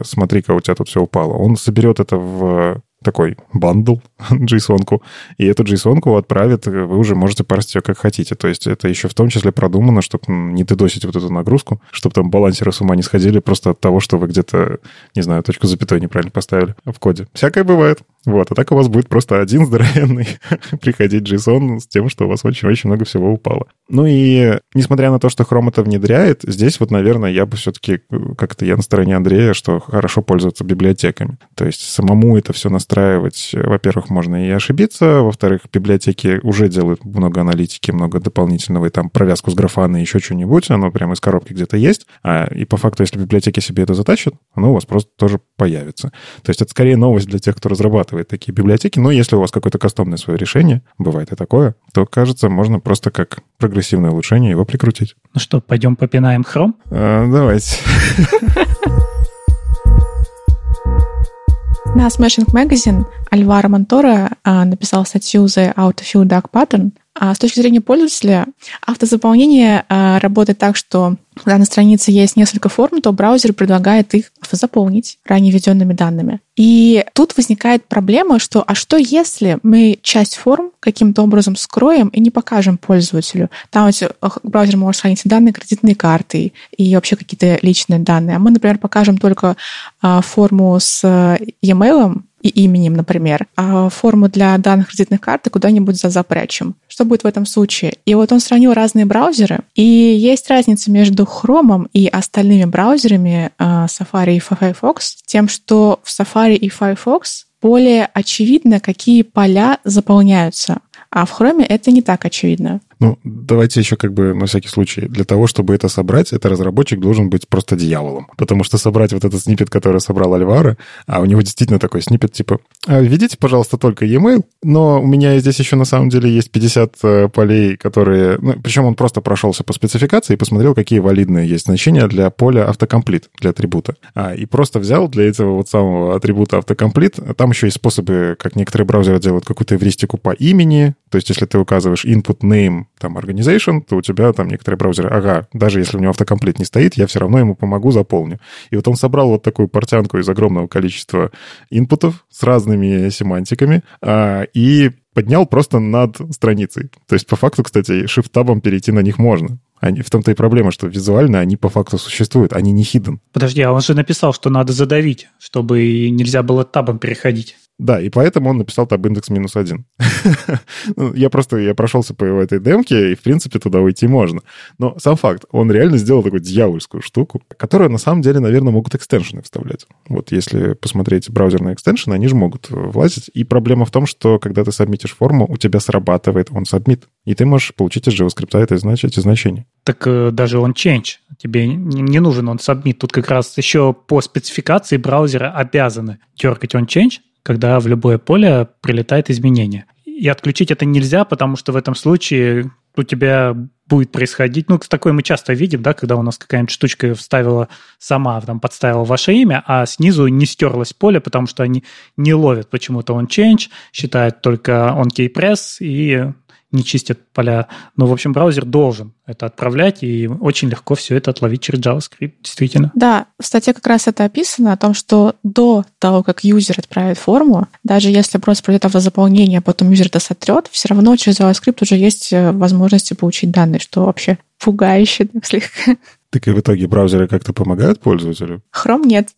смотри-ка, у тебя тут все упало. Он соберет это в такой бандл, JSON-ку, и эту JSON-ку отправит, вы уже можете парсить ее как хотите. То есть это еще в том числе продумано, чтобы не дедосить вот эту нагрузку, чтобы там балансеры с ума не сходили просто от того, что вы где-то, не знаю, точку запятой неправильно поставили в коде. Всякое бывает. Вот, а так у вас будет просто один здоровенный приходить JSON с тем, что у вас очень-очень много всего упало. Ну и несмотря на то, что Chrome это внедряет, здесь вот, наверное, я бы все-таки, как-то я на стороне Андрея, что хорошо пользоваться библиотеками. То есть самому это все настраивать, во-первых, можно и ошибиться, во-вторых, библиотеки уже делают много аналитики, много дополнительного, и там провязку с графаной, еще что-нибудь, оно прямо из коробки где-то есть. А, и по факту, если библиотеки себе это затащат, оно у вас просто тоже появится. То есть это скорее новость для тех, кто разрабатывает такие библиотеки, но если у вас какое-то кастомное свое решение, бывает и такое, то, кажется, можно просто как прогрессивное улучшение его прикрутить. Ну что, пойдем попинаем Chrome? А, давайте. На Smashing Magazine Альваро Монтора а, написал статью The Autofill Dark Pattern, с точки зрения пользователя, автозаполнение а, работает так, что когда на странице есть несколько форм, то браузер предлагает их заполнить ранее введенными данными. И тут возникает проблема, что а что если мы часть форм каким-то образом скроем и не покажем пользователю? Там эти, браузер может хранить данные кредитной карты и вообще какие-то личные данные. А мы, например, покажем только а, форму с e-mail, и именем, например, а форму для данных кредитных карт куда-нибудь запрячем. Что будет в этом случае? И вот он сравнил разные браузеры, и есть разница между Chrome и остальными браузерами а, Safari и Firefox тем, что в Safari и Firefox более очевидно, какие поля заполняются. А в Chrome это не так очевидно. Ну, давайте еще как бы на всякий случай. Для того, чтобы это собрать, это разработчик должен быть просто дьяволом. Потому что собрать вот этот снипет, который собрал Альвара, а у него действительно такой снипет, типа, «А, введите, пожалуйста, только e-mail, но у меня здесь еще на самом деле есть 50 э, полей, которые... Ну, причем он просто прошелся по спецификации и посмотрел, какие валидные есть значения для поля автокомплит, для атрибута. А, и просто взял для этого вот самого атрибута автокомплит. Там еще есть способы, как некоторые браузеры делают какую-то эвристику по имени. То есть, если ты указываешь input name, там, organization, то у тебя там некоторые браузеры, ага, даже если у него автокомплит не стоит, я все равно ему помогу, заполню. И вот он собрал вот такую портянку из огромного количества инпутов с разными семантиками а, и поднял просто над страницей. То есть, по факту, кстати, shift-табом перейти на них можно. Они, в том-то и проблема, что визуально они по факту существуют, они не hidden. Подожди, а он же написал, что надо задавить, чтобы нельзя было табом переходить. Да, и поэтому он написал таб индекс минус один. Ну, я просто, я прошелся по этой демке, и, в принципе, туда уйти можно. Но сам факт, он реально сделал такую дьявольскую штуку, которую, на самом деле, наверное, могут экстеншены вставлять. Вот если посмотреть браузерные экстеншены, они же могут влазить. И проблема в том, что, когда ты сабмитишь форму, у тебя срабатывает он сабмит. И ты можешь получить из JavaScript это, значит, эти значения. Так э, даже он change. Тебе не нужен он submit. Тут как раз еще по спецификации браузера обязаны дергать он change, когда в любое поле прилетает изменение. И отключить это нельзя, потому что в этом случае у тебя будет происходить, ну, такое мы часто видим, да, когда у нас какая-нибудь штучка вставила сама, там, подставила ваше имя, а снизу не стерлось поле, потому что они не ловят почему-то он change, считают только on key press и не чистят поля. Но, в общем, браузер должен это отправлять, и очень легко все это отловить через JavaScript, действительно. Да, в статье как раз это описано, о том, что до того, как юзер отправит форму, даже если просто пройдет автозаполнение, а потом юзер это сотрет, все равно через JavaScript уже есть э, возможности получить данные, что вообще пугающе слегка. Так и в итоге браузеры как-то помогают пользователю? Chrome нет.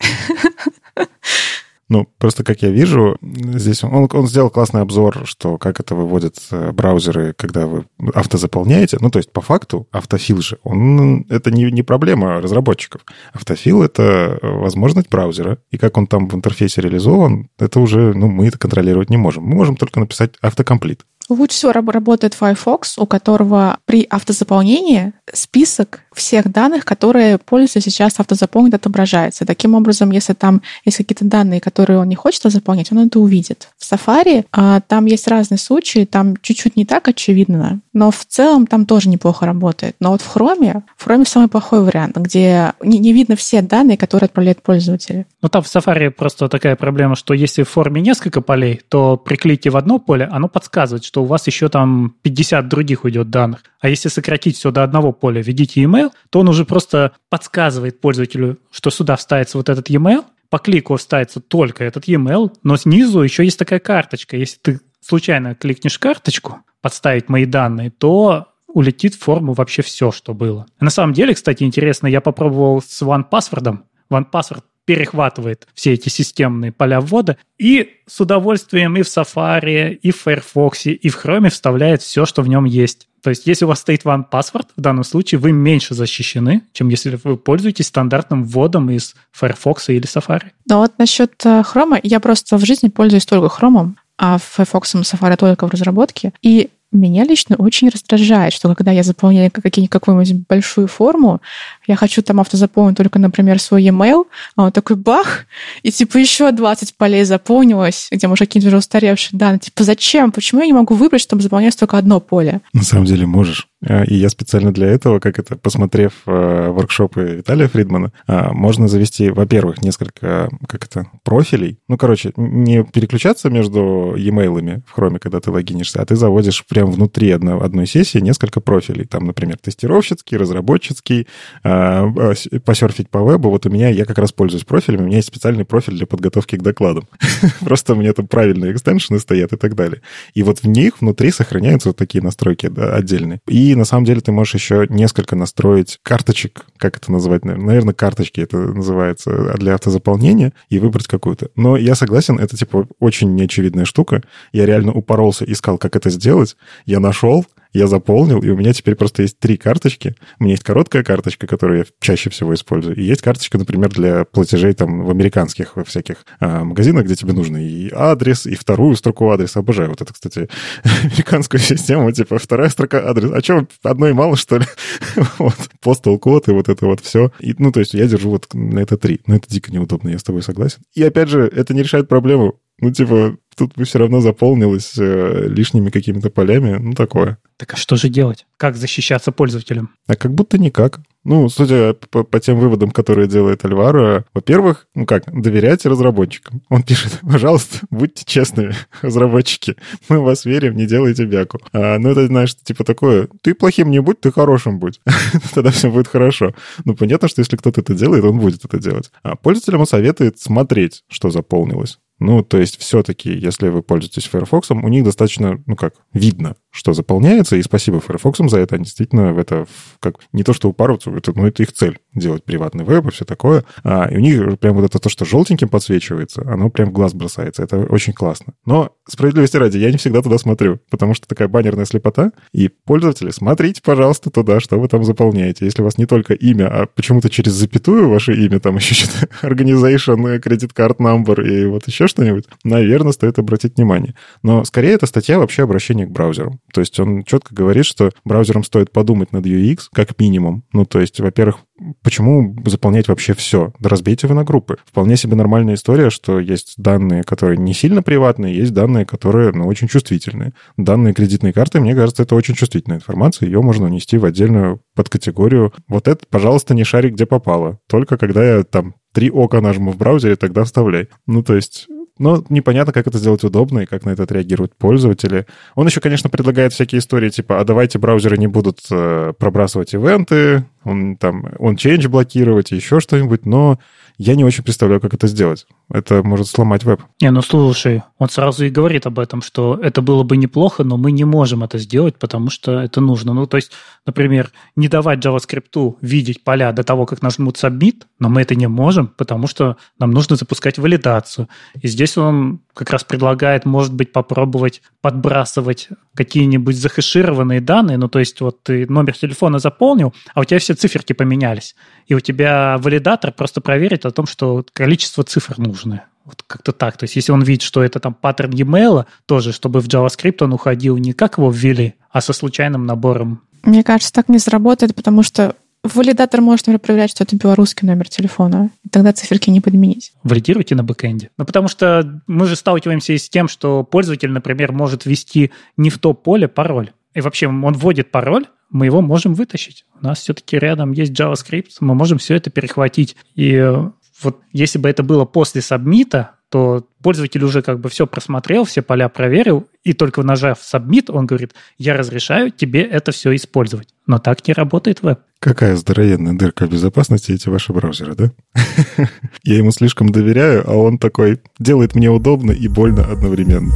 Ну, просто как я вижу, здесь он, он сделал классный обзор, что как это выводят э, браузеры, когда вы автозаполняете. Ну, то есть, по факту, автофил же, он, это не, не проблема разработчиков. Автофил — это возможность браузера. И как он там в интерфейсе реализован, это уже, ну, мы это контролировать не можем. Мы можем только написать автокомплит. Лучше всего работает Firefox, у которого при автозаполнении список всех данных, которые пользователь сейчас автозаполнит, отображается. Таким образом, если там есть какие-то данные, которые он не хочет заполнять, он это увидит. В Safari а, там есть разные случаи, там чуть-чуть не так очевидно, но в целом там тоже неплохо работает. Но вот в Chrome, в Chrome самый плохой вариант, где не, не видно все данные, которые отправляет пользователь. Ну там в Safari просто такая проблема, что если в форме несколько полей, то при клике в одно поле оно подсказывает, что у вас еще там 50 других уйдет данных. А если сократить все до одного поля, введите email, то он уже просто подсказывает пользователю, что сюда вставится вот этот email, по клику вставится только этот e-mail, но снизу еще есть такая карточка. Если ты случайно кликнешь карточку, подставить мои данные, то улетит в форму вообще все, что было. На самом деле, кстати, интересно, я попробовал с OnePassword. OnePassword перехватывает все эти системные поля ввода и с удовольствием и в Safari, и в Firefox, и в Chrome вставляет все, что в нем есть. То есть, если у вас стоит one password, в данном случае вы меньше защищены, чем если вы пользуетесь стандартным вводом из Firefox или Safari. Да вот насчет э, Chrome, я просто в жизни пользуюсь только Chrome, а Firefox и Safari только в разработке. И меня лично очень раздражает, что когда я заполняю какую-нибудь большую форму, я хочу там автозаполнить только, например, свой e-mail, а он такой бах, и типа еще 20 полей заполнилось, где, может, какие-то уже устаревшие данные. Типа зачем? Почему я не могу выбрать, чтобы заполнять только одно поле? На самом деле можешь. А, и я специально для этого, как это, посмотрев э, воркшопы Виталия Фридмана, э, можно завести, во-первых, несколько, как это, профилей. Ну, короче, не переключаться между e-mail'ами в Chrome, когда ты логинишься, а ты заводишь прямо внутри одной, одной сессии несколько профилей. Там, например, тестировщицкий, разработческий, э, посерфить по вебу. Вот у меня, я как раз пользуюсь профилями, у меня есть специальный профиль для подготовки к докладам. Просто у меня там правильные экстеншены стоят и так далее. И вот в них внутри сохраняются вот такие настройки отдельные. И на самом деле ты можешь еще несколько настроить карточек, как это называть, наверное, карточки это называется, для автозаполнения, и выбрать какую-то. Но я согласен, это типа очень неочевидная штука. Я реально упоролся, искал, как это сделать. Я нашел, я заполнил, и у меня теперь просто есть три карточки. У меня есть короткая карточка, которую я чаще всего использую, и есть карточка, например, для платежей там в американских всяких а, магазинах, где тебе нужно и адрес, и вторую строку адреса. Обожаю вот это, кстати, американскую систему, типа вторая строка адреса. А что, одной мало, что ли? вот, postal код и вот это вот все. И, ну, то есть я держу вот на это три. Но это дико неудобно, я с тобой согласен. И опять же, это не решает проблему. Ну, типа, тут бы все равно заполнилось э, лишними какими-то полями. Ну, такое. Так а что же делать? Как защищаться пользователям? А как будто никак. Ну, судя по, по тем выводам, которые делает Альваро, во-первых, ну как, доверяйте разработчикам. Он пишет, пожалуйста, будьте честными, разработчики. Мы вас верим, не делайте бяку. А, ну, это, знаешь, типа такое, ты плохим не будь, ты хорошим будь. Тогда все будет хорошо. Ну, понятно, что если кто-то это делает, он будет это делать. А пользователям он советует смотреть, что заполнилось. Ну, то есть все-таки, если вы пользуетесь Firefox, у них достаточно, ну как, видно, что заполняется, и спасибо Firefox за это. Они действительно в это как не то, что упарываются, это, ну, это их цель делать приватный веб и все такое. А, и у них прям вот это то, что желтеньким подсвечивается, оно прям в глаз бросается. Это очень классно. Но справедливости ради, я не всегда туда смотрю, потому что такая баннерная слепота. И пользователи, смотрите, пожалуйста, туда, что вы там заполняете. Если у вас не только имя, а почему-то через запятую ваше имя, там еще что-то organization, credit card number и вот еще что-нибудь, наверное, стоит обратить внимание. Но скорее эта статья вообще обращение к браузерам. То есть он четко говорит, что браузерам стоит подумать над UX как минимум. Ну, то есть, во-первых, почему заполнять вообще все? Да разбейте вы на группы. Вполне себе нормальная история, что есть данные, которые не сильно приватные, есть данные, которые, ну, очень чувствительные. Данные кредитной карты, мне кажется, это очень чувствительная информация, ее можно унести в отдельную подкатегорию. Вот это, пожалуйста, не шарик, где попало. Только когда я там три ока нажму в браузере, тогда вставляй. Ну, то есть но непонятно, как это сделать удобно и как на это отреагируют пользователи. Он еще, конечно, предлагает всякие истории типа, а давайте браузеры не будут э, пробрасывать ивенты, он там, он change блокировать еще что-нибудь, но я не очень представляю, как это сделать. Это может сломать веб. Не, ну слушай, он сразу и говорит об этом, что это было бы неплохо, но мы не можем это сделать, потому что это нужно. Ну, то есть, например, не давать JavaScript видеть поля до того, как нажмут submit, но мы это не можем, потому что нам нужно запускать валидацию. И здесь он как раз предлагает, может быть, попробовать подбрасывать какие-нибудь захэшированные данные. Ну, то есть, вот ты номер телефона заполнил, а у тебя все циферки поменялись. И у тебя валидатор просто проверит о том, что количество цифр нужно. Вот как-то так. То есть, если он видит, что это там паттерн e-mail, тоже, чтобы в JavaScript он уходил не как его ввели, а со случайным набором. Мне кажется, так не сработает, потому что Валидатор может, например, проверять, что это белорусский номер телефона, и тогда циферки не подменить. Валидируйте на бэкэнде. Ну, потому что мы же сталкиваемся и с тем, что пользователь, например, может ввести не в то поле пароль. И вообще он вводит пароль, мы его можем вытащить. У нас все-таки рядом есть JavaScript, мы можем все это перехватить. И э, вот если бы это было после сабмита, то пользователь уже как бы все просмотрел, все поля проверил, и только нажав Submit, он говорит, я разрешаю тебе это все использовать. Но так не работает веб. Какая здоровенная дырка безопасности эти ваши браузеры, да? Я ему слишком доверяю, а он такой делает мне удобно и больно одновременно.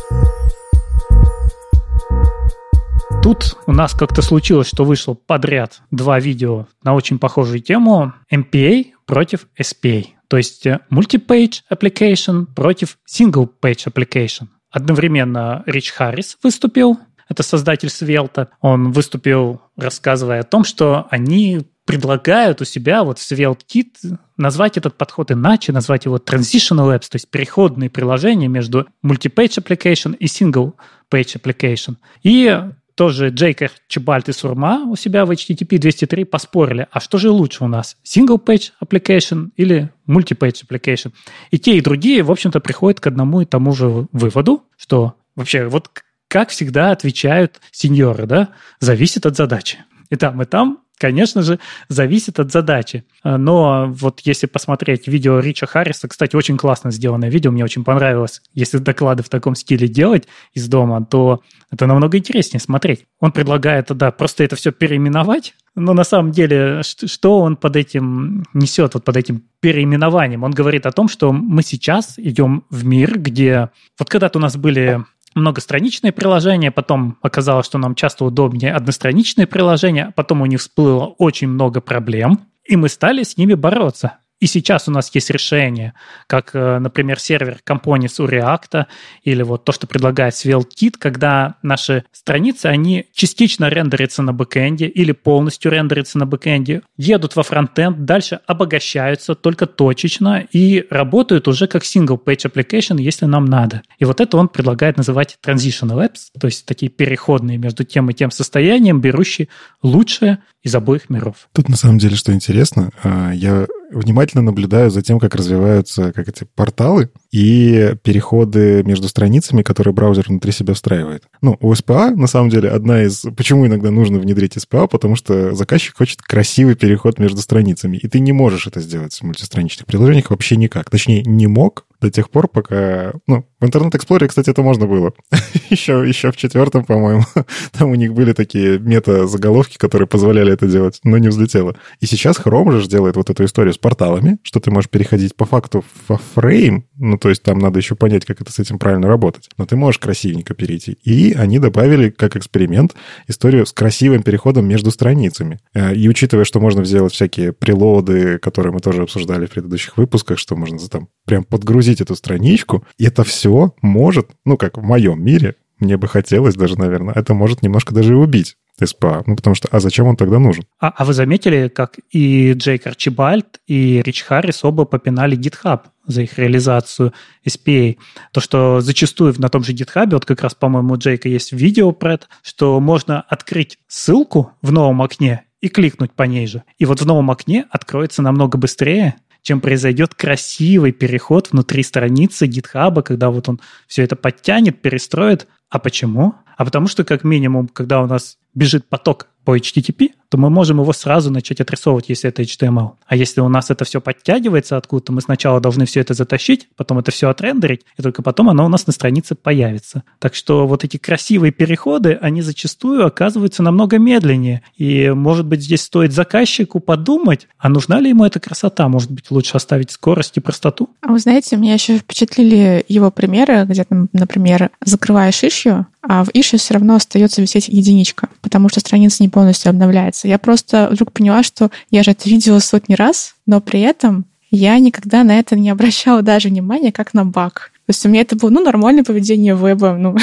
Тут у нас как-то случилось, что вышло подряд два видео на очень похожую тему MPA против SPA. То есть multi-page э, application против single-page application. Одновременно Рич Харрис выступил, это создатель Свелта. Он выступил, рассказывая о том, что они предлагают у себя вот в SvelteKit назвать этот подход иначе, назвать его transitional apps, то есть переходные приложения между multi-page application и single-page application. И тоже Джейкер, Чебальт и Сурма у себя в HTTP 203 поспорили, а что же лучше у нас, single-page application или multi-page application? И те, и другие, в общем-то, приходят к одному и тому же выводу, что вообще вот как всегда отвечают сеньоры, да, зависит от задачи. И там, и там конечно же, зависит от задачи. Но вот если посмотреть видео Рича Харриса, кстати, очень классно сделанное видео, мне очень понравилось. Если доклады в таком стиле делать из дома, то это намного интереснее смотреть. Он предлагает, да, просто это все переименовать, но на самом деле, что он под этим несет, вот под этим переименованием? Он говорит о том, что мы сейчас идем в мир, где... Вот когда-то у нас были многостраничные приложения, потом оказалось, что нам часто удобнее одностраничные приложения, потом у них всплыло очень много проблем, и мы стали с ними бороться. И сейчас у нас есть решение, как, э, например, сервер Components у React, или вот то, что предлагает SvelteKit, когда наши страницы, они частично рендерятся на бэкэнде или полностью рендерятся на бэкэнде, едут во фронтенд, дальше обогащаются только точечно и работают уже как single-page application, если нам надо. И вот это он предлагает называть transitional apps, то есть такие переходные между тем и тем состоянием, берущие лучшее из обоих миров. Тут на самом деле, что интересно, а, я внимательно наблюдаю за тем, как развиваются как эти порталы и переходы между страницами, которые браузер внутри себя встраивает. Ну, у SPA, на самом деле, одна из... Почему иногда нужно внедрить SPA? Потому что заказчик хочет красивый переход между страницами, и ты не можешь это сделать в мультистраничных приложениях вообще никак. Точнее, не мог до тех пор, пока... Ну, в Internet Explorer, кстати, это можно было. еще, еще в четвертом, по-моему, там у них были такие мета-заголовки, которые позволяли это делать, но не взлетело. И сейчас Chrome же делает вот эту историю с порталами, что ты можешь переходить по факту во фрейм, ну, то есть там надо еще понять, как это с этим правильно работать, но ты можешь красивенько перейти. И они добавили, как эксперимент, историю с красивым переходом между страницами. Э, и учитывая, что можно сделать всякие прилоды, которые мы тоже обсуждали в предыдущих выпусках, что можно там прям подгрузить эту страничку, это все может, ну, как в моем мире, мне бы хотелось даже, наверное, это может немножко даже и убить. SPA. Ну, потому что, а зачем он тогда нужен? А, а вы заметили, как и Джейк Арчибальд, и Рич Харрис оба попинали GitHub за их реализацию SPA. То, что зачастую на том же GitHub, вот как раз, по-моему, у Джейка есть видео про это, что можно открыть ссылку в новом окне и кликнуть по ней же. И вот в новом окне откроется намного быстрее, чем произойдет красивый переход внутри страницы GitHub, когда вот он все это подтянет, перестроит. А почему? А потому что, как минимум, когда у нас бежит поток по HTTP, то мы можем его сразу начать отрисовывать, если это HTML. А если у нас это все подтягивается откуда-то, мы сначала должны все это затащить, потом это все отрендерить, и только потом оно у нас на странице появится. Так что вот эти красивые переходы, они зачастую оказываются намного медленнее. И, может быть, здесь стоит заказчику подумать, а нужна ли ему эта красота? Может быть, лучше оставить скорость и простоту? А вы знаете, меня еще впечатлили его примеры, где, например, закрываешь ишью, а в ишью все равно остается висеть единичка, потому что страница не полностью обновляется. Я просто вдруг поняла, что я же это видела сотни раз, но при этом я никогда на это не обращала даже внимания, как на баг. То есть у меня это было, ну, нормальное поведение веба, ну,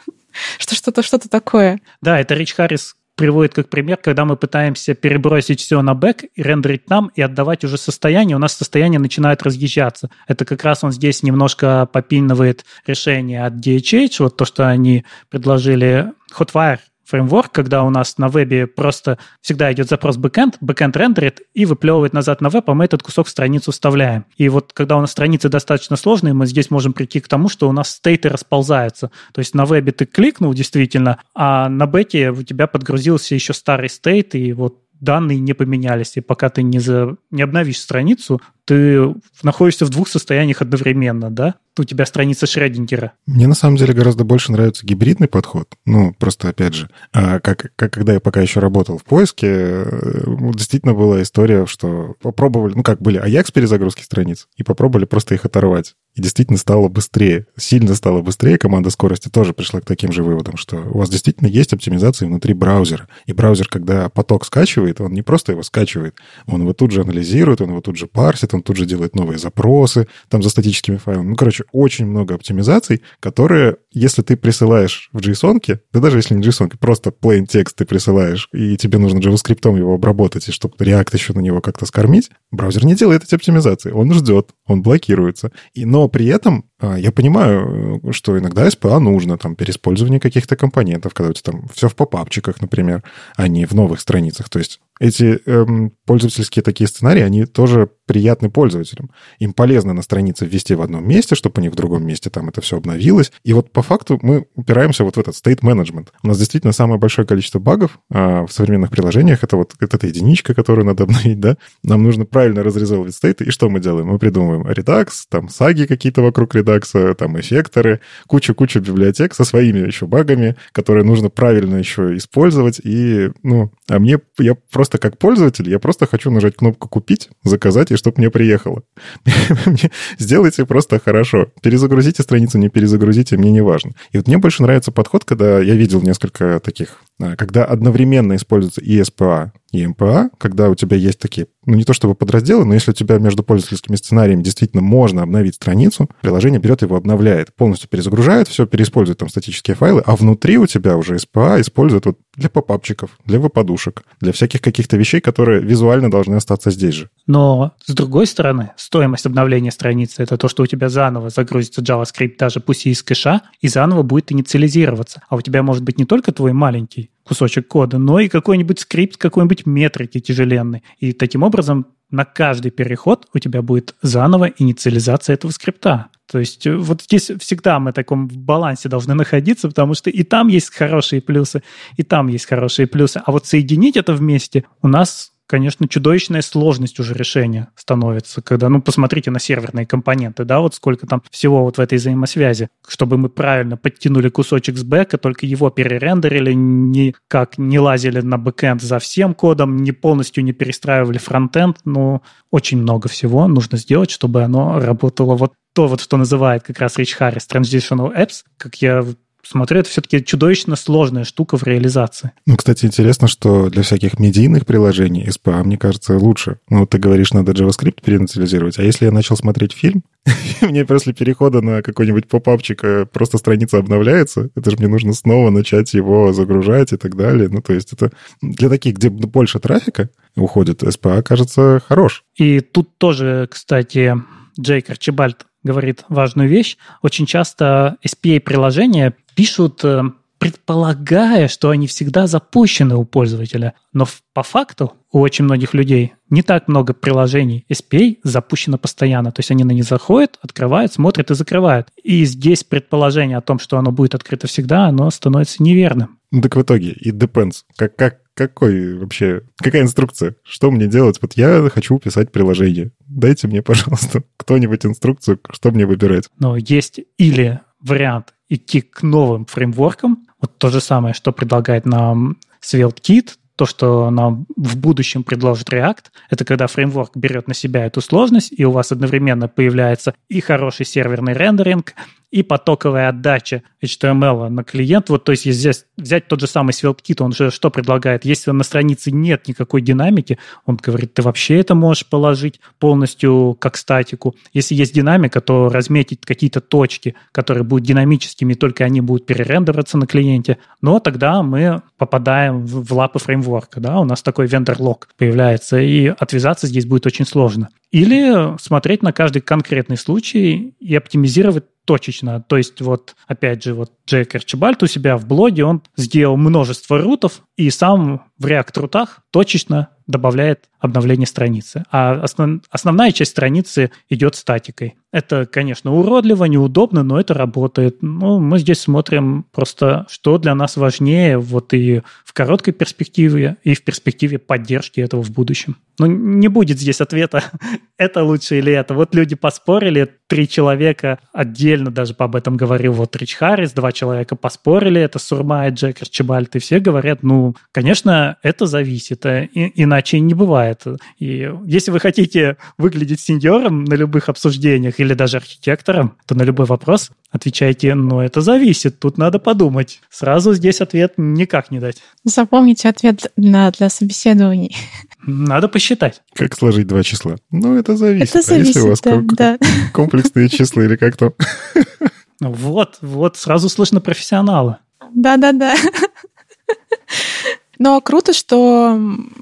что что-то что-то такое. Да, это Рич Харрис приводит как пример, когда мы пытаемся перебросить все на бэк и рендерить нам и отдавать уже состояние, у нас состояние начинает разъезжаться. Это как раз он здесь немножко попинывает решение от DHH, вот то, что они предложили Hotwire фреймворк, когда у нас на вебе просто всегда идет запрос backend, backend рендерит и выплевывает назад на веб, а мы этот кусок в страницу вставляем. И вот когда у нас страницы достаточно сложные, мы здесь можем прийти к тому, что у нас стейты расползаются. То есть на вебе ты кликнул действительно, а на бете у тебя подгрузился еще старый стейт, и вот данные не поменялись, и пока ты не, за... не обновишь страницу, ты находишься в двух состояниях одновременно, да? У тебя страница Шреддингера. Мне на самом деле гораздо больше нравится гибридный подход. Ну, просто опять же, а, как, как когда я пока еще работал в поиске, э, действительно была история, что попробовали, ну как были Ajax перезагрузки страниц, и попробовали просто их оторвать. И действительно стало быстрее, сильно стало быстрее. Команда скорости тоже пришла к таким же выводам, что у вас действительно есть оптимизация внутри браузера. И браузер, когда поток скачивает, он не просто его скачивает, он его тут же анализирует, он его тут же парсит, он тут же делает новые запросы там за статическими файлами. Ну, короче, очень много оптимизаций, которые, если ты присылаешь в JSON, да даже если не JSON, просто plain текст ты присылаешь, и тебе нужно JavaScript его обработать, и чтобы React еще на него как-то скормить, браузер не делает эти оптимизации. Он ждет, он блокируется. И, но при этом а, я понимаю, что иногда SPA нужно, там, переиспользование каких-то компонентов, когда у тебя там все в попапчиках, например, а не в новых страницах. То есть эти эм, пользовательские такие сценарии, они тоже приятны пользователям. Им полезно на странице ввести в одном месте, чтобы они в другом месте там это все обновилось. И вот по факту мы упираемся вот в этот state management. У нас действительно самое большое количество багов а, в современных приложениях. Это вот это эта единичка, которую надо обновить, да? Нам нужно правильно разрезовывать стейты. И что мы делаем? Мы придумываем Redux, там саги какие-то вокруг Redux, там эффекторы, кучу-кучу библиотек со своими еще багами, которые нужно правильно еще использовать. И, ну, а мне, я просто как пользователь, я просто хочу нажать кнопку «Купить», заказать, и чтобы мне приехало. Сделайте просто хорошо. Перезагрузите страницу, не перезагрузите, мне не важно. И вот мне больше нравится подход, когда я видел несколько таких когда одновременно используется и SPA, и МПА, когда у тебя есть такие, ну не то чтобы подразделы, но если у тебя между пользовательскими сценариями действительно можно обновить страницу, приложение берет его, обновляет, полностью перезагружает, все переиспользует там статические файлы, а внутри у тебя уже SPA использует вот для попапчиков, для выпадушек, для всяких каких-то вещей, которые визуально должны остаться здесь же. Но, с другой стороны, стоимость обновления страницы — это то, что у тебя заново загрузится JavaScript, даже пусть и из кэша, и заново будет инициализироваться. А у тебя может быть не только твой маленький кусочек кода, но и какой-нибудь скрипт какой-нибудь метрики тяжеленный. И таким образом на каждый переход у тебя будет заново инициализация этого скрипта. То есть э, вот здесь всегда мы в таком балансе должны находиться, потому что и там есть хорошие плюсы, и там есть хорошие плюсы. А вот соединить это вместе у нас конечно, чудовищная сложность уже решения становится, когда, ну, посмотрите на серверные компоненты, да, вот сколько там всего вот в этой взаимосвязи, чтобы мы правильно подтянули кусочек с бэка, только его перерендерили, никак не лазили на бэкэнд за всем кодом, не полностью не перестраивали фронтенд, ну, очень много всего нужно сделать, чтобы оно работало. Вот то, вот, что называет как раз Рич Харрис Transitional Apps, как я смотрю, это все-таки чудовищно сложная штука в реализации. Ну, кстати, интересно, что для всяких медийных приложений SPA, мне кажется, лучше. Ну, вот ты говоришь, надо JavaScript переинициализировать, а если я начал смотреть фильм, мне после перехода на какой-нибудь попапчик просто страница обновляется, это же мне нужно снова начать его загружать и так далее. Ну, то есть это для таких, где больше трафика уходит, SPA, кажется, хорош. И тут тоже, кстати, Джейк Арчибальд говорит важную вещь. Очень часто SPA-приложения пишут э, предполагая, что они всегда запущены у пользователя. Но по факту у очень многих людей не так много приложений SPA запущено постоянно. То есть они на них заходят, открывают, смотрят и закрывают. И здесь предположение о том, что оно будет открыто всегда, оно становится неверным. Ну так в итоге, и depends. Как, как, какой вообще, какая инструкция? Что мне делать? Вот я хочу писать приложение. Дайте мне, пожалуйста, кто-нибудь инструкцию, что мне выбирать. Ну, есть или вариант идти к новым фреймворкам. Вот то же самое, что предлагает нам SvelteKit, то, что нам в будущем предложит React, это когда фреймворк берет на себя эту сложность, и у вас одновременно появляется и хороший серверный рендеринг, и потоковая отдача HTML на клиент. Вот, то есть, если здесь взять тот же самый SvelteKit, он же что предлагает? Если на странице нет никакой динамики, он говорит, ты вообще это можешь положить полностью как статику. Если есть динамика, то разметить какие-то точки, которые будут динамическими, только они будут перерендериваться на клиенте. Но тогда мы попадаем в лапы фреймворка. Да? У нас такой вендор-лог появляется, и отвязаться здесь будет очень сложно. Или смотреть на каждый конкретный случай и оптимизировать точечно. То есть вот, опять же, вот Джейк Арчибальд у себя в блоге, он сделал множество рутов и сам в React рутах точечно добавляет обновление страницы. А основ, основная часть страницы идет статикой. Это, конечно, уродливо, неудобно, но это работает. Ну, мы здесь смотрим просто, что для нас важнее вот и в короткой перспективе, и в перспективе поддержки этого в будущем. Ну, не будет здесь ответа, это лучше или это. Вот люди поспорили, три человека отдельно даже об этом говорил вот Рич Харрис, два человека поспорили, это Сурма и Джек Арчибальд, и все говорят, ну, конечно, это зависит, а и, иначе не бывает. И если вы хотите выглядеть сеньором на любых обсуждениях или даже архитектором, то на любой вопрос отвечайте, ну, это зависит, тут надо подумать. Сразу здесь ответ никак не дать. Запомните ответ для, для собеседований. Надо посчитать. Как сложить два числа? Ну, это зависит. Это зависит, а если у вас да, да. комплексные числа или как то? Вот, вот, сразу слышно профессионала. Да-да-да. Но круто, что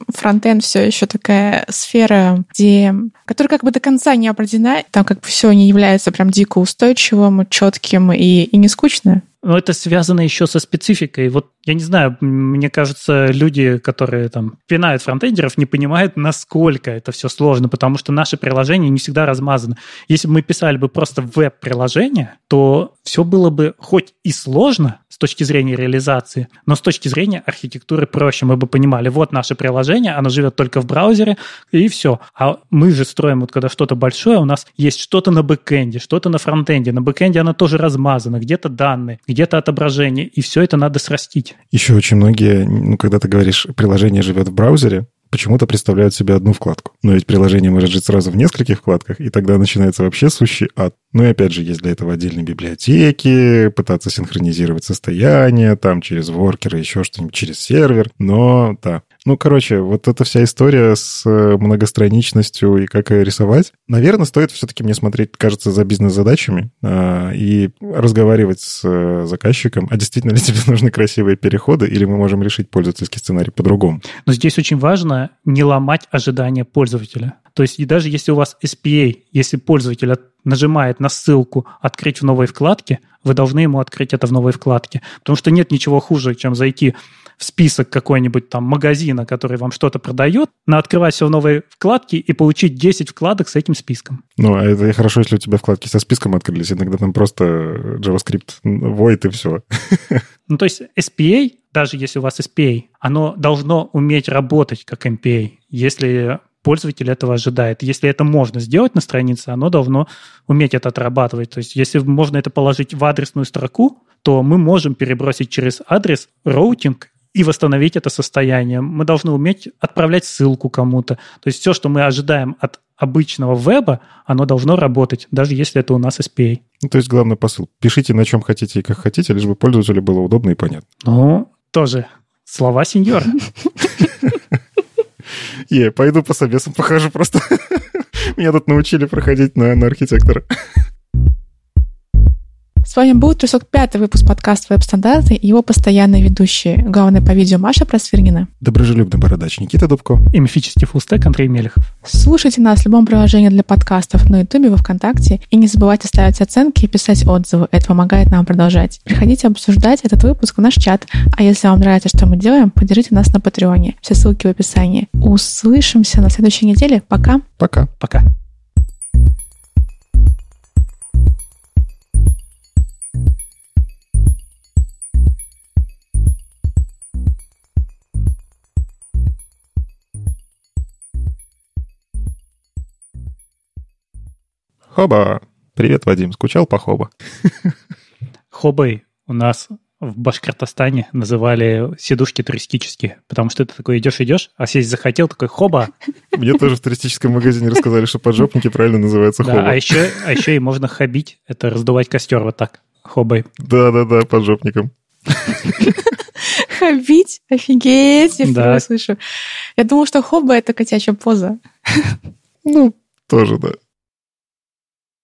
фронтенд все еще такая сфера, где, которая как бы до конца не определена, там как бы все не является прям дико устойчивым, четким и, и не скучно. Но это связано еще со спецификой. Вот я не знаю, мне кажется, люди, которые там пинают фронтендеров, не понимают, насколько это все сложно, потому что наши приложения не всегда размазаны. Если бы мы писали бы просто веб-приложение, то все было бы хоть и сложно с точки зрения реализации, но с точки зрения архитектуры проще. Мы бы понимали, вот наше приложение, оно живет только в браузере, и все. А мы же строим, вот когда что-то большое, у нас есть что-то на бэкэнде, что-то на фронтенде. На бэкэнде оно тоже размазано, где-то данные, где-то отображение, и все это надо срастить. Еще очень многие, ну, когда ты говоришь, приложение живет в браузере, почему-то представляют себе одну вкладку. Но ведь приложение может жить сразу в нескольких вкладках, и тогда начинается вообще сущий ад. Ну и опять же, есть для этого отдельные библиотеки, пытаться синхронизировать состояние, там через воркеры, еще что-нибудь, через сервер. Но да, ну, короче, вот эта вся история с э, многостраничностью и как ее рисовать, наверное, стоит все-таки мне смотреть, кажется, за бизнес-задачами а, и разговаривать с э, заказчиком, а действительно ли тебе нужны красивые переходы, или мы можем решить пользовательский сценарий по-другому. Но здесь очень важно не ломать ожидания пользователя. То есть и даже если у вас SPA, если пользователь нажимает на ссылку «Открыть в новой вкладке», вы должны ему открыть это в новой вкладке. Потому что нет ничего хуже, чем зайти в список какой-нибудь там магазина, который вам что-то продает, на открывать все в новой вкладке и получить 10 вкладок с этим списком. Ну, а это хорошо, если у тебя вкладки со списком открылись. Иногда там просто JavaScript void и все. Ну, то есть SPA, даже если у вас SPA, оно должно уметь работать как MPA. Если пользователь этого ожидает. Если это можно сделать на странице, оно должно уметь это отрабатывать. То есть если можно это положить в адресную строку, то мы можем перебросить через адрес роутинг и восстановить это состояние. Мы должны уметь отправлять ссылку кому-то. То есть все, что мы ожидаем от обычного веба, оно должно работать, даже если это у нас SPA. Ну, то есть главный посыл. Пишите на чем хотите и как хотите, лишь бы пользователю было удобно и понятно. Ну, тоже слова сеньора. Я пойду по собесам похожу просто. Меня тут научили проходить на, на архитектора. С вами был 305 выпуск подкаста «Веб-стандарты» и его постоянные ведущие. Главный по видео Маша Просвирнина. Доброжелюбный бородач Никита Дубко. И мифический фулстек Андрей Мелехов. Слушайте нас в любом приложении для подкастов на Ютубе, во Вконтакте. И не забывайте ставить оценки и писать отзывы. Это помогает нам продолжать. Приходите обсуждать этот выпуск в наш чат. А если вам нравится, что мы делаем, поддержите нас на Патреоне. Все ссылки в описании. Услышимся на следующей неделе. Пока. Пока. Пока. Хоба! Привет, Вадим. Скучал по Хоба? Хобой у нас в Башкортостане называли сидушки туристические, потому что ты такой идешь-идешь, а сесть захотел, такой хоба. Мне тоже в туристическом магазине рассказали, что поджопники правильно называются да, хоба. А еще, а еще и можно хобить, это раздувать костер вот так, хобой. Да-да-да, поджопником. Хобить? Офигеть, я впервые слышу. Я думал, что хоба — это котячья поза. Ну, тоже, да.